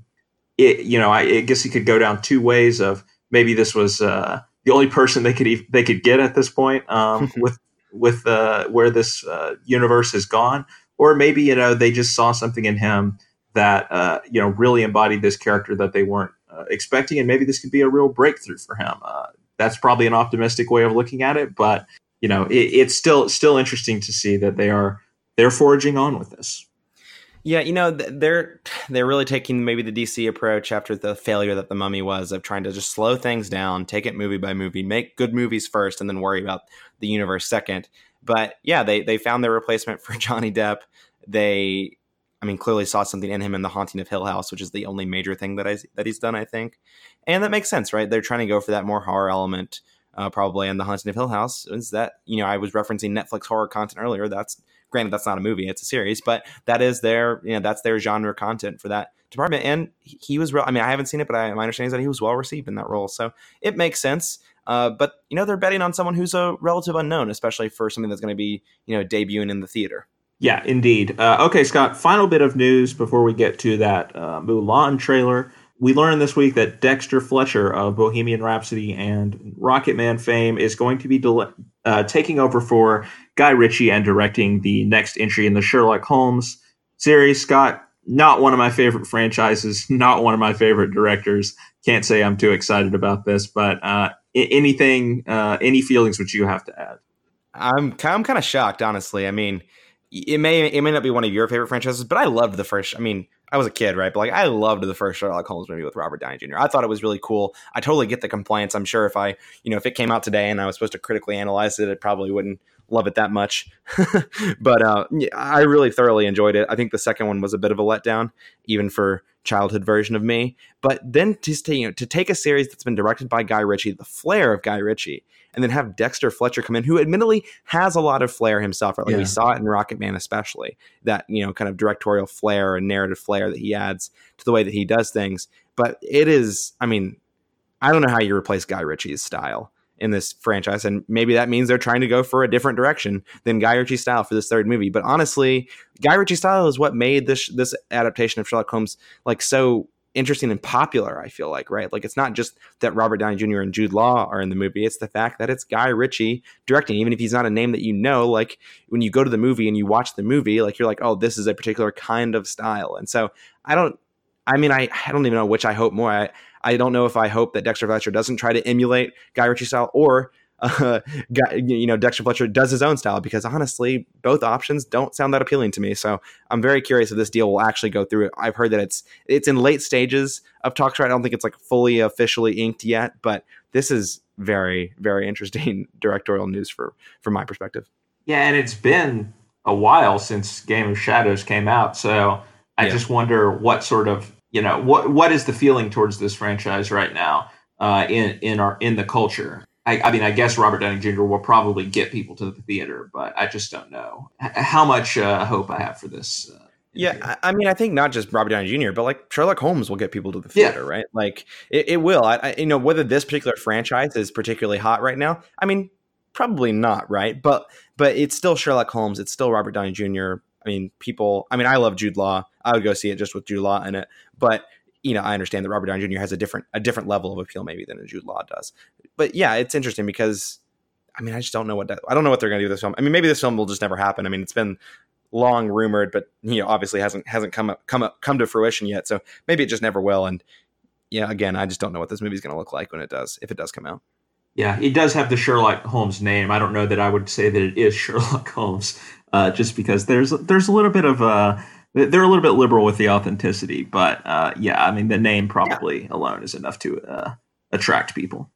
it, you know, I, I, guess he could go down two ways of maybe this was uh, the only person they could e- they could get at this point um, with with uh, where this uh, universe has gone, or maybe you know they just saw something in him that uh, you know really embodied this character that they weren't uh, expecting, and maybe this could be a real breakthrough for him that's probably an optimistic way of looking at it, but you know, it, it's still still interesting to see that they are they're forging on with this. Yeah, you know, they're they're really taking maybe the DC approach after the failure that the Mummy was of trying to just slow things down, take it movie by movie, make good movies first, and then worry about the universe second. But yeah, they they found their replacement for Johnny Depp. They I mean, clearly saw something in him in The Haunting of Hill House, which is the only major thing that I that he's done, I think, and that makes sense, right? They're trying to go for that more horror element, uh, probably. And The Haunting of Hill House is that you know I was referencing Netflix horror content earlier. That's granted that's not a movie; it's a series, but that is their you know that's their genre content for that department. And he was, real, I mean, I haven't seen it, but I, my understanding is that he was well received in that role, so it makes sense. Uh, but you know, they're betting on someone who's a relative unknown, especially for something that's going to be you know debuting in the theater. Yeah, indeed. Uh, okay, Scott, final bit of news before we get to that uh, Mulan trailer. We learned this week that Dexter Fletcher of Bohemian Rhapsody and Rocketman fame is going to be del- uh, taking over for Guy Ritchie and directing the next entry in the Sherlock Holmes series. Scott, not one of my favorite franchises, not one of my favorite directors. Can't say I'm too excited about this, but uh, anything, uh, any feelings which you have to add? I'm I'm kind of shocked, honestly. I mean, it may it may not be one of your favorite franchises, but I loved the first. I mean, I was a kid, right? But like, I loved the first Sherlock Holmes movie with Robert Downey Jr. I thought it was really cool. I totally get the complaints. I'm sure if I, you know, if it came out today and I was supposed to critically analyze it, it probably wouldn't love it that much. but uh, I really thoroughly enjoyed it. I think the second one was a bit of a letdown, even for childhood version of me. But then to you know, to take a series that's been directed by Guy Ritchie, the flair of Guy Ritchie, and then have Dexter Fletcher come in, who admittedly has a lot of flair himself. Right? Like yeah. we saw it in Rocketman, especially that you know kind of directorial flair and narrative flair that he adds to the way that he does things. But it is, I mean, I don't know how you replace Guy Ritchie's style in this franchise, and maybe that means they're trying to go for a different direction than Guy Ritchie style for this third movie. But honestly, Guy Ritchie style is what made this this adaptation of Sherlock Holmes like so interesting and popular. I feel like right, like it's not just that Robert Downey Jr. and Jude Law are in the movie; it's the fact that it's Guy Ritchie directing. Even if he's not a name that you know, like when you go to the movie and you watch the movie, like you're like, oh, this is a particular kind of style. And so I don't. I mean, I, I don't even know which I hope more. I, I don't know if I hope that Dexter Fletcher doesn't try to emulate Guy Ritchie style or uh, you know, Dexter Fletcher does his own style because honestly, both options don't sound that appealing to me. So I'm very curious if this deal will actually go through. I've heard that it's it's in late stages of talks. Right, I don't think it's like fully officially inked yet, but this is very very interesting directorial news for from my perspective. Yeah, and it's been a while since Game of Shadows came out, so I yeah. just wonder what sort of you know what what is the feeling towards this franchise right now uh, in in our in the culture I, I, mean, I guess Robert Downey Jr. will probably get people to the theater, but I just don't know H- how much uh, hope I have for this. Uh, yeah, I mean, I think not just Robert Downey Jr., but like Sherlock Holmes will get people to the theater, yeah. right? Like it, it will. I, I, you know, whether this particular franchise is particularly hot right now, I mean, probably not, right? But but it's still Sherlock Holmes. It's still Robert Downey Jr. I mean, people. I mean, I love Jude Law. I would go see it just with Jude Law in it, but you know, I understand that Robert Downey Jr. has a different a different level of appeal maybe than a Jude Law does. But yeah, it's interesting because I mean, I just don't know what that, I don't know what they're going to do with this film. I mean, maybe this film will just never happen. I mean, it's been long rumored, but you know, obviously hasn't hasn't come up, come up, come to fruition yet. So maybe it just never will. And yeah, again, I just don't know what this movie's going to look like when it does, if it does come out. Yeah, it does have the Sherlock Holmes name. I don't know that I would say that it is Sherlock Holmes, uh, just because there's there's a little bit of uh, they're a little bit liberal with the authenticity, but uh, yeah, I mean the name probably yeah. alone is enough to uh, attract people.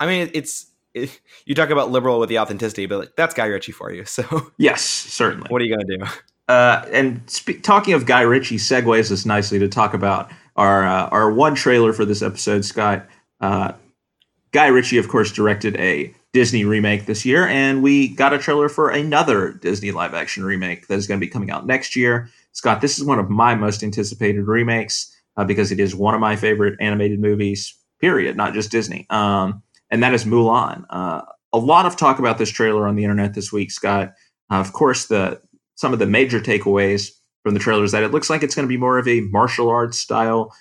I mean, it's it, you talk about liberal with the authenticity, but like, that's Guy Ritchie for you. So yes, certainly. What are you gonna do? Uh, and spe- talking of Guy Ritchie segues us nicely to talk about our uh, our one trailer for this episode. Scott, uh, Guy Ritchie, of course, directed a Disney remake this year, and we got a trailer for another Disney live action remake that is going to be coming out next year. Scott, this is one of my most anticipated remakes uh, because it is one of my favorite animated movies, period, not just Disney. Um, and that is Mulan. Uh, a lot of talk about this trailer on the internet this week, Scott. Uh, of course, the some of the major takeaways from the trailer is that it looks like it's going to be more of a martial arts style,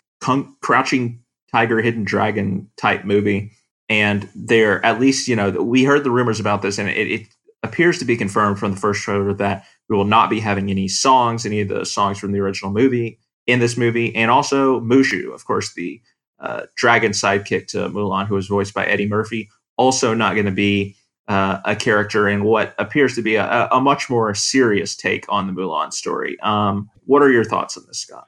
crouching tiger, hidden dragon type movie. And there, at least, you know, we heard the rumors about this, and it, it appears to be confirmed from the first trailer that we will not be having any songs, any of the songs from the original movie in this movie, and also Mushu, of course, the uh, dragon sidekick to Mulan, who was voiced by Eddie Murphy, also not going to be uh, a character in what appears to be a, a, much more serious take on the Mulan story. Um, what are your thoughts on this, Scott?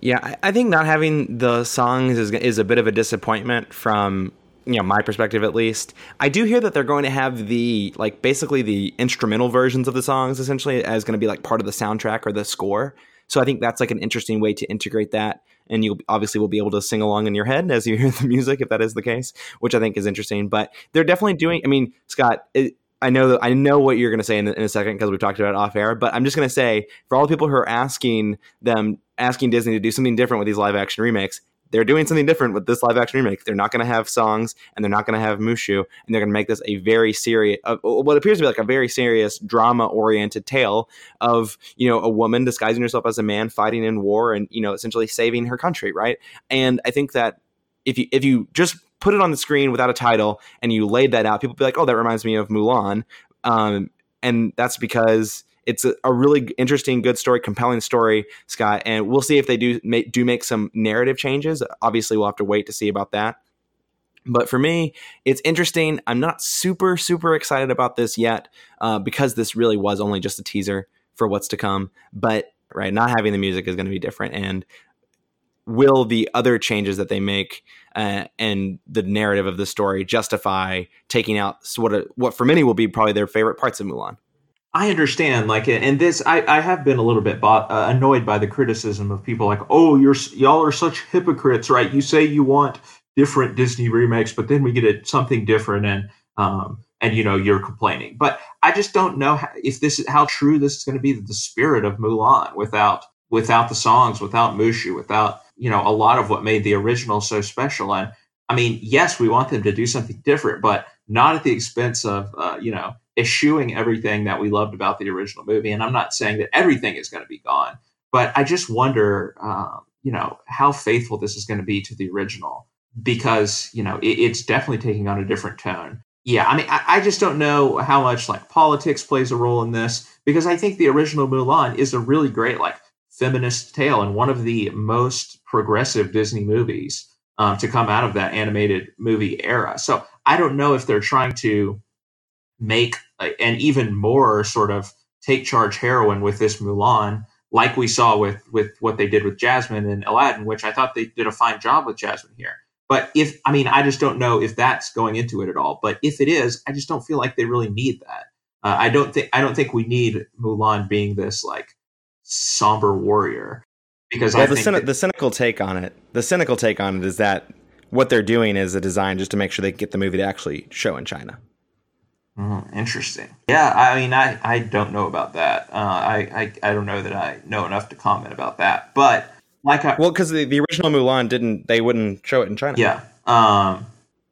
Yeah, I think not having the songs is is a bit of a disappointment from you know my perspective at least i do hear that they're going to have the like basically the instrumental versions of the songs essentially as going to be like part of the soundtrack or the score. So i think that's like an interesting way to integrate that and you obviously will be able to sing along in your head as you hear the music if that is the case which i think is interesting. But they're definitely doing i mean scott it, I know that I know what you're going to say in, in a second because we've talked about it off air, but I'm just going to say for all the people who are asking them asking Disney to do something different with these live action remakes, they're doing something different with this live action remake. They're not going to have songs and they're not going to have Mushu, and they're going to make this a very serious, uh, what appears to be like a very serious drama oriented tale of you know a woman disguising herself as a man fighting in war and you know essentially saving her country, right? And I think that if you if you just put it on the screen without a title and you laid that out, people be like, oh, that reminds me of Mulan, um, and that's because it's a, a, really interesting, good story, compelling story, Scott. And we'll see if they do make, do make some narrative changes. Obviously, we'll have to wait to see about that. But for me, it's interesting. I'm not super, super excited about this yet uh, because this really was only just a teaser for what's to come. But right, not having the music is going to be different. And will the other changes that they make uh, and the narrative of the story justify taking out what what for many will be probably their favorite parts of Mulan? I understand, like, and this, I, I have been a little bit uh, annoyed by the criticism of people like, oh, you're y'all are such hypocrites, right? You say you want different Disney remakes, but then we get a, something different, and um, and you know you're complaining. But I just don't know how, if this is how true this is going to be the spirit of Mulan without without the songs, without Mushu, without you know a lot of what made the original so special. And I mean, yes, we want them to do something different, but not at the expense of uh, you know eschewing everything that we loved about the original movie. And I'm not saying that everything is going to be gone, but I just wonder, um, you know, how faithful this is going to be to the original because, you know, it, it's definitely taking on a different tone. Yeah, I mean, I, I, just don't know how much like politics plays a role in this because I think the original Mulan is a really great like feminist tale and one of the most progressive Disney movies um, to come out of that animated movie era. So I don't know if they're trying to make an even more sort of take charge heroine with this Mulan, like we saw with with what they did with Jasmine and Aladdin, which I thought they did a fine job with Jasmine here. But if I mean, I just don't know if that's going into it at all. But if it is, I just don't feel like they really need that. Uh, I don't think I don't think we need Mulan being this like somber warrior because well, the, that, the cynical take on it, the cynical take on it is that what they're doing is a design just to make sure they get the movie to actually show in China. Mm, interesting. Yeah, I mean, I, I don't know about that. Uh, I, I I don't know that I know enough to comment about that. But like, I, well, because the, the original Mulan didn't, they wouldn't show it in China. Yeah. Um.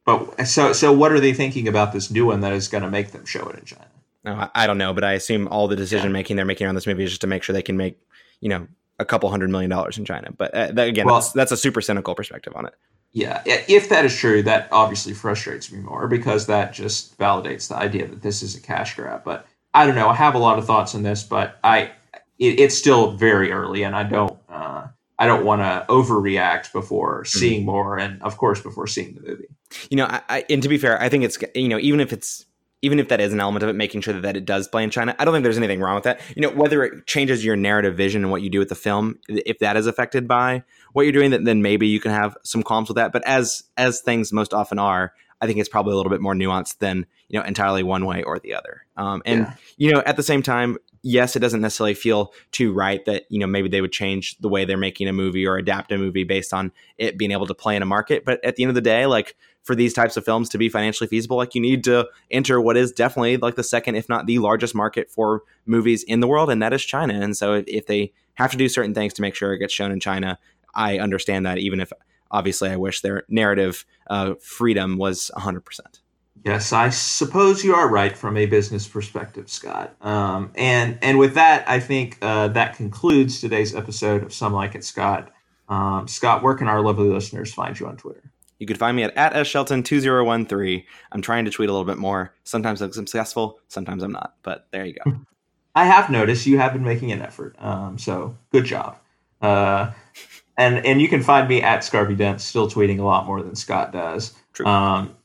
But so so, what are they thinking about this new one that is going to make them show it in China? No, I, I don't know, but I assume all the decision making they're making around this movie is just to make sure they can make, you know, a couple hundred million dollars in China. But uh, that, again, well, that's, that's a super cynical perspective on it. Yeah, if that is true, that obviously frustrates me more because that just validates the idea that this is a cash grab. But I don't know. I have a lot of thoughts on this, but I it, it's still very early, and I don't uh, I don't want to overreact before mm-hmm. seeing more, and of course before seeing the movie. You know, I, I, and to be fair, I think it's you know even if it's even if that is an element of it, making sure that, that it does play in China, I don't think there's anything wrong with that. You know, whether it changes your narrative vision and what you do with the film, if that is affected by what you're doing, then maybe you can have some qualms with that. But as as things most often are, I think it's probably a little bit more nuanced than you know entirely one way or the other. Um, and yeah. you know, at the same time, yes, it doesn't necessarily feel too right that you know maybe they would change the way they're making a movie or adapt a movie based on it being able to play in a market. But at the end of the day, like for these types of films to be financially feasible, like you need to enter what is definitely like the second, if not the largest market for movies in the world, and that is China. And so if, if they have to do certain things to make sure it gets shown in China, I understand that, even if obviously I wish their narrative uh, freedom was 100%. Yes, I suppose you are right from a business perspective, Scott. Um, and and with that, I think uh, that concludes today's episode of Some Like It, Scott. Um, Scott, where can our lovely listeners find you on Twitter? You can find me at, at shelton2013. I'm trying to tweet a little bit more. Sometimes I'm successful, sometimes I'm not. But there you go. I have noticed you have been making an effort. Um, so good job. Uh, and and you can find me at Scarby Dent, still tweeting a lot more than Scott does. Um,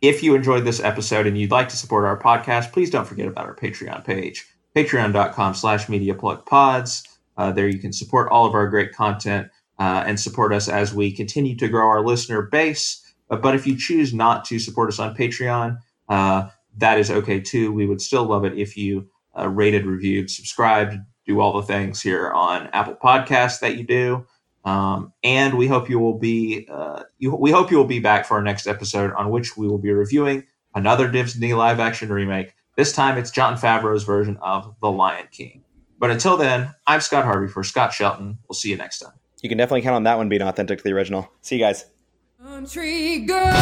if you enjoyed this episode and you'd like to support our podcast, please don't forget about our Patreon page, patreon.com slash mediaplugpods. Uh, there you can support all of our great content uh, and support us as we continue to grow our listener base. Uh, but if you choose not to support us on Patreon, uh, that is okay too. We would still love it if you uh, rated, reviewed, subscribed, do all the things here on Apple Podcasts that you do. Um, and we hope you will be uh, you, we hope you will be back for our next episode on which we will be reviewing another Disney live action remake. This time it's Jon Favreau's version of The Lion King. But until then, I'm Scott Harvey for Scott Shelton. We'll see you next time you can definitely count on that one being authentic to the original. See you guys. Country girl,